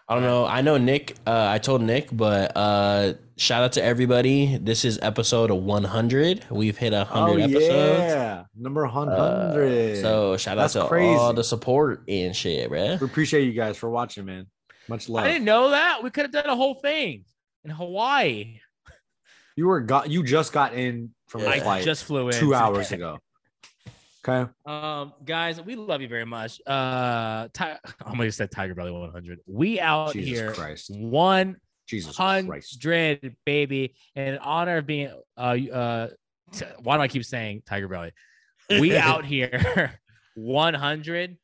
Speaker 5: I don't know. I know Nick. Uh, I told Nick, but uh, shout out to everybody. This is episode 100. We've hit 100
Speaker 4: Oh
Speaker 5: episodes.
Speaker 4: yeah, number
Speaker 5: Uh,
Speaker 4: hundred.
Speaker 5: so shout out
Speaker 4: That's
Speaker 5: to all the support and shit, bruh.
Speaker 4: we appreciate you guys for watching, man. Much love.
Speaker 2: I didn't know that. We could have done a whole thing in Hawaii.
Speaker 4: You were got. You just got in from the
Speaker 2: I just flew in
Speaker 4: two hours ago. Okay.
Speaker 2: Um, guys, we love you very much. Uh, Ti- I almost said Tiger Belly 100. We out
Speaker 4: Jesus
Speaker 2: here
Speaker 4: Christ.
Speaker 2: one
Speaker 4: Jesus Christ.
Speaker 2: hundred, baby, in honor of being. Uh, uh, t- why do I keep saying Tiger Belly? We out here 100.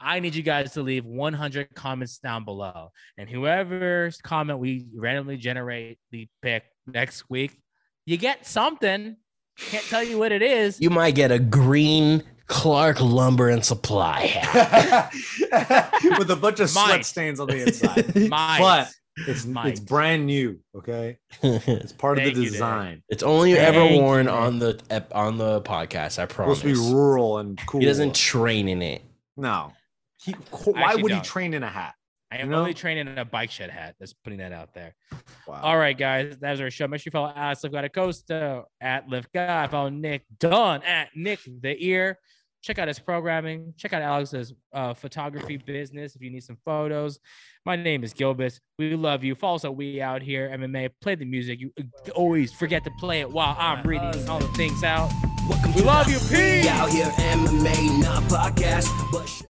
Speaker 2: I need you guys to leave 100 comments down below, and whoever's comment we randomly generate the pick next week, you get something. Can't tell you what it is.
Speaker 5: You might get a green Clark Lumber and Supply hat.
Speaker 4: With a bunch of
Speaker 2: Mine.
Speaker 4: sweat stains on the inside.
Speaker 2: Might.
Speaker 4: But it's
Speaker 2: Might.
Speaker 4: it's brand new. Okay. It's part of the
Speaker 2: you,
Speaker 4: design.
Speaker 5: it's only ever worn
Speaker 2: you.
Speaker 5: on the on the podcast. I promise.
Speaker 4: Supposed to be rural and cool.
Speaker 5: He doesn't train in it.
Speaker 4: No. He, why would he
Speaker 2: don't.
Speaker 4: train in a hat?
Speaker 2: I am
Speaker 4: You know?
Speaker 2: only training in a bike shed hat. Just putting that out there.
Speaker 4: Wow.
Speaker 2: All right, guys, that was our show. Make sure you follow Alex Lift Costa at Lift Guy. Follow Nick Dunn at Nick the Ear. Check out his programming. Check out Alex's uh, photography business if you need some photos. My name is Gilbis. We love you. Follow us at We Out Here MMA. Play the music. You uh, always forget to play it while I'm reading all the things out.
Speaker 3: Welcome
Speaker 2: We
Speaker 3: to
Speaker 2: love
Speaker 3: the
Speaker 2: you.
Speaker 3: We Out here MMA, not podcast, but.